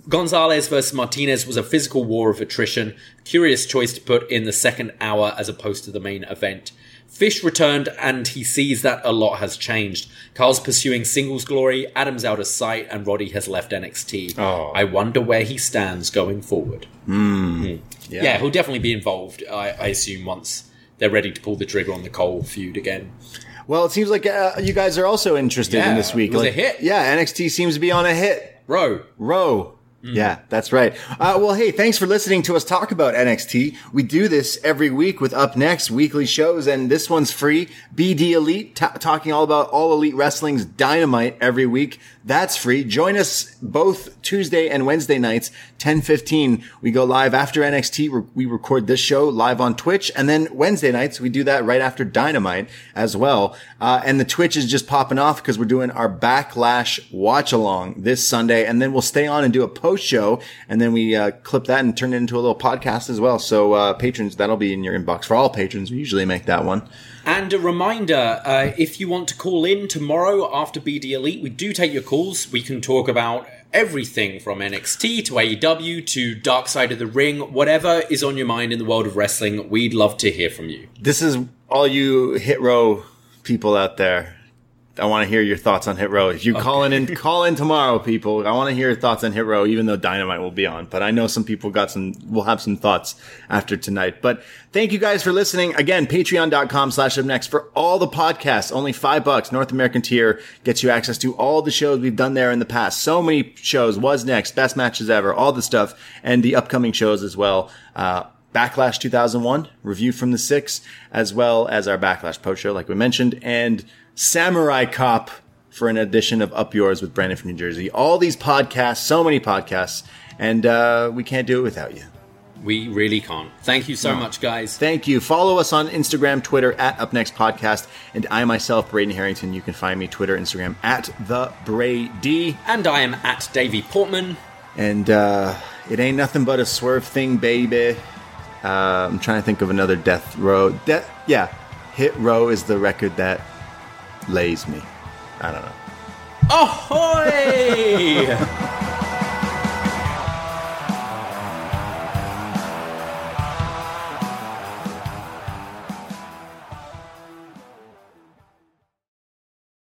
Gonzalez versus Martinez was a physical war of attrition. Curious choice to put in the second hour as opposed to the main event. Fish returned and he sees that a lot has changed. Kyle's pursuing singles glory, Adam's out of sight, and Roddy has left NXT. Oh. I wonder where he stands going forward. Hmm. Yeah. he'll definitely be involved, I, I assume, once they're ready to pull the trigger on the Cole feud again. Well, it seems like uh, you guys are also interested in this week. it was a hit. Yeah, NXT seems to be on a hit. Row. Row. Yeah, that's right. Uh, well, hey, thanks for listening to us talk about NXT. We do this every week with upNXT weekly shows, and this one's free. BDElite, ta talking all about all elite wrestling's dynamite every week. That's free. Join us both Tuesday and Wednesday nights, 1015. We go live after NXT. We record this show live on Twitch. And then Wednesday nights, we do that right after Dynamite as well. Uh, and the Twitch is just popping off because we're doing our backlash watch along this Sunday. And then we'll stay on and do a post show. And then we, uh, clip that and turn it into a little podcast as well. So, uh, patrons, that'll be in your inbox for all patrons. We usually make that one. And a reminder uh, if you want to call in tomorrow after BDElite, we do take your We can talk about everything from NXT to AEW to Dark Side of the Ring, whatever is on your mind in the world of wrestling. We'd love to hear from you. This is all you hit row people out there. I want to hear your thoughts on Hit Row. If you call in, in, [LAUGHS] call in tomorrow, people. I want to hear your thoughts on Hit Row, even though Dynamite will be on. But I know some people got some, will have some thoughts after tonight. But thank you guys for listening. Again, patreon.com slash up next for all the podcasts. Only five bucks. North American tier gets you access to all the shows we've done there in the past. So many shows. Was next, best matches ever, all the stuff, and the upcoming shows as well. Uh, Backlash 2001, review from the six, as well as our Backlash post show, like we mentioned, and Samurai Cop for an edition of Up Yours with Brandon from New Jersey. All these podcasts, so many podcasts, and uh, we can't do it without you. We really can't. Thank you so much, guys. Thank you. Follow us on Instagram, Twitter at Up Next Podcast, and I myself, Braden Herrington. You can find me Twitter, Instagram at the Brady. And I am at Davie Portman. And uh, it ain't nothing but a swerve thing, baby. Uh, I'm trying to think of another death row. De- yeah, Hit Row is the record that lays me. I don't know. Ahoy! [LAUGHS]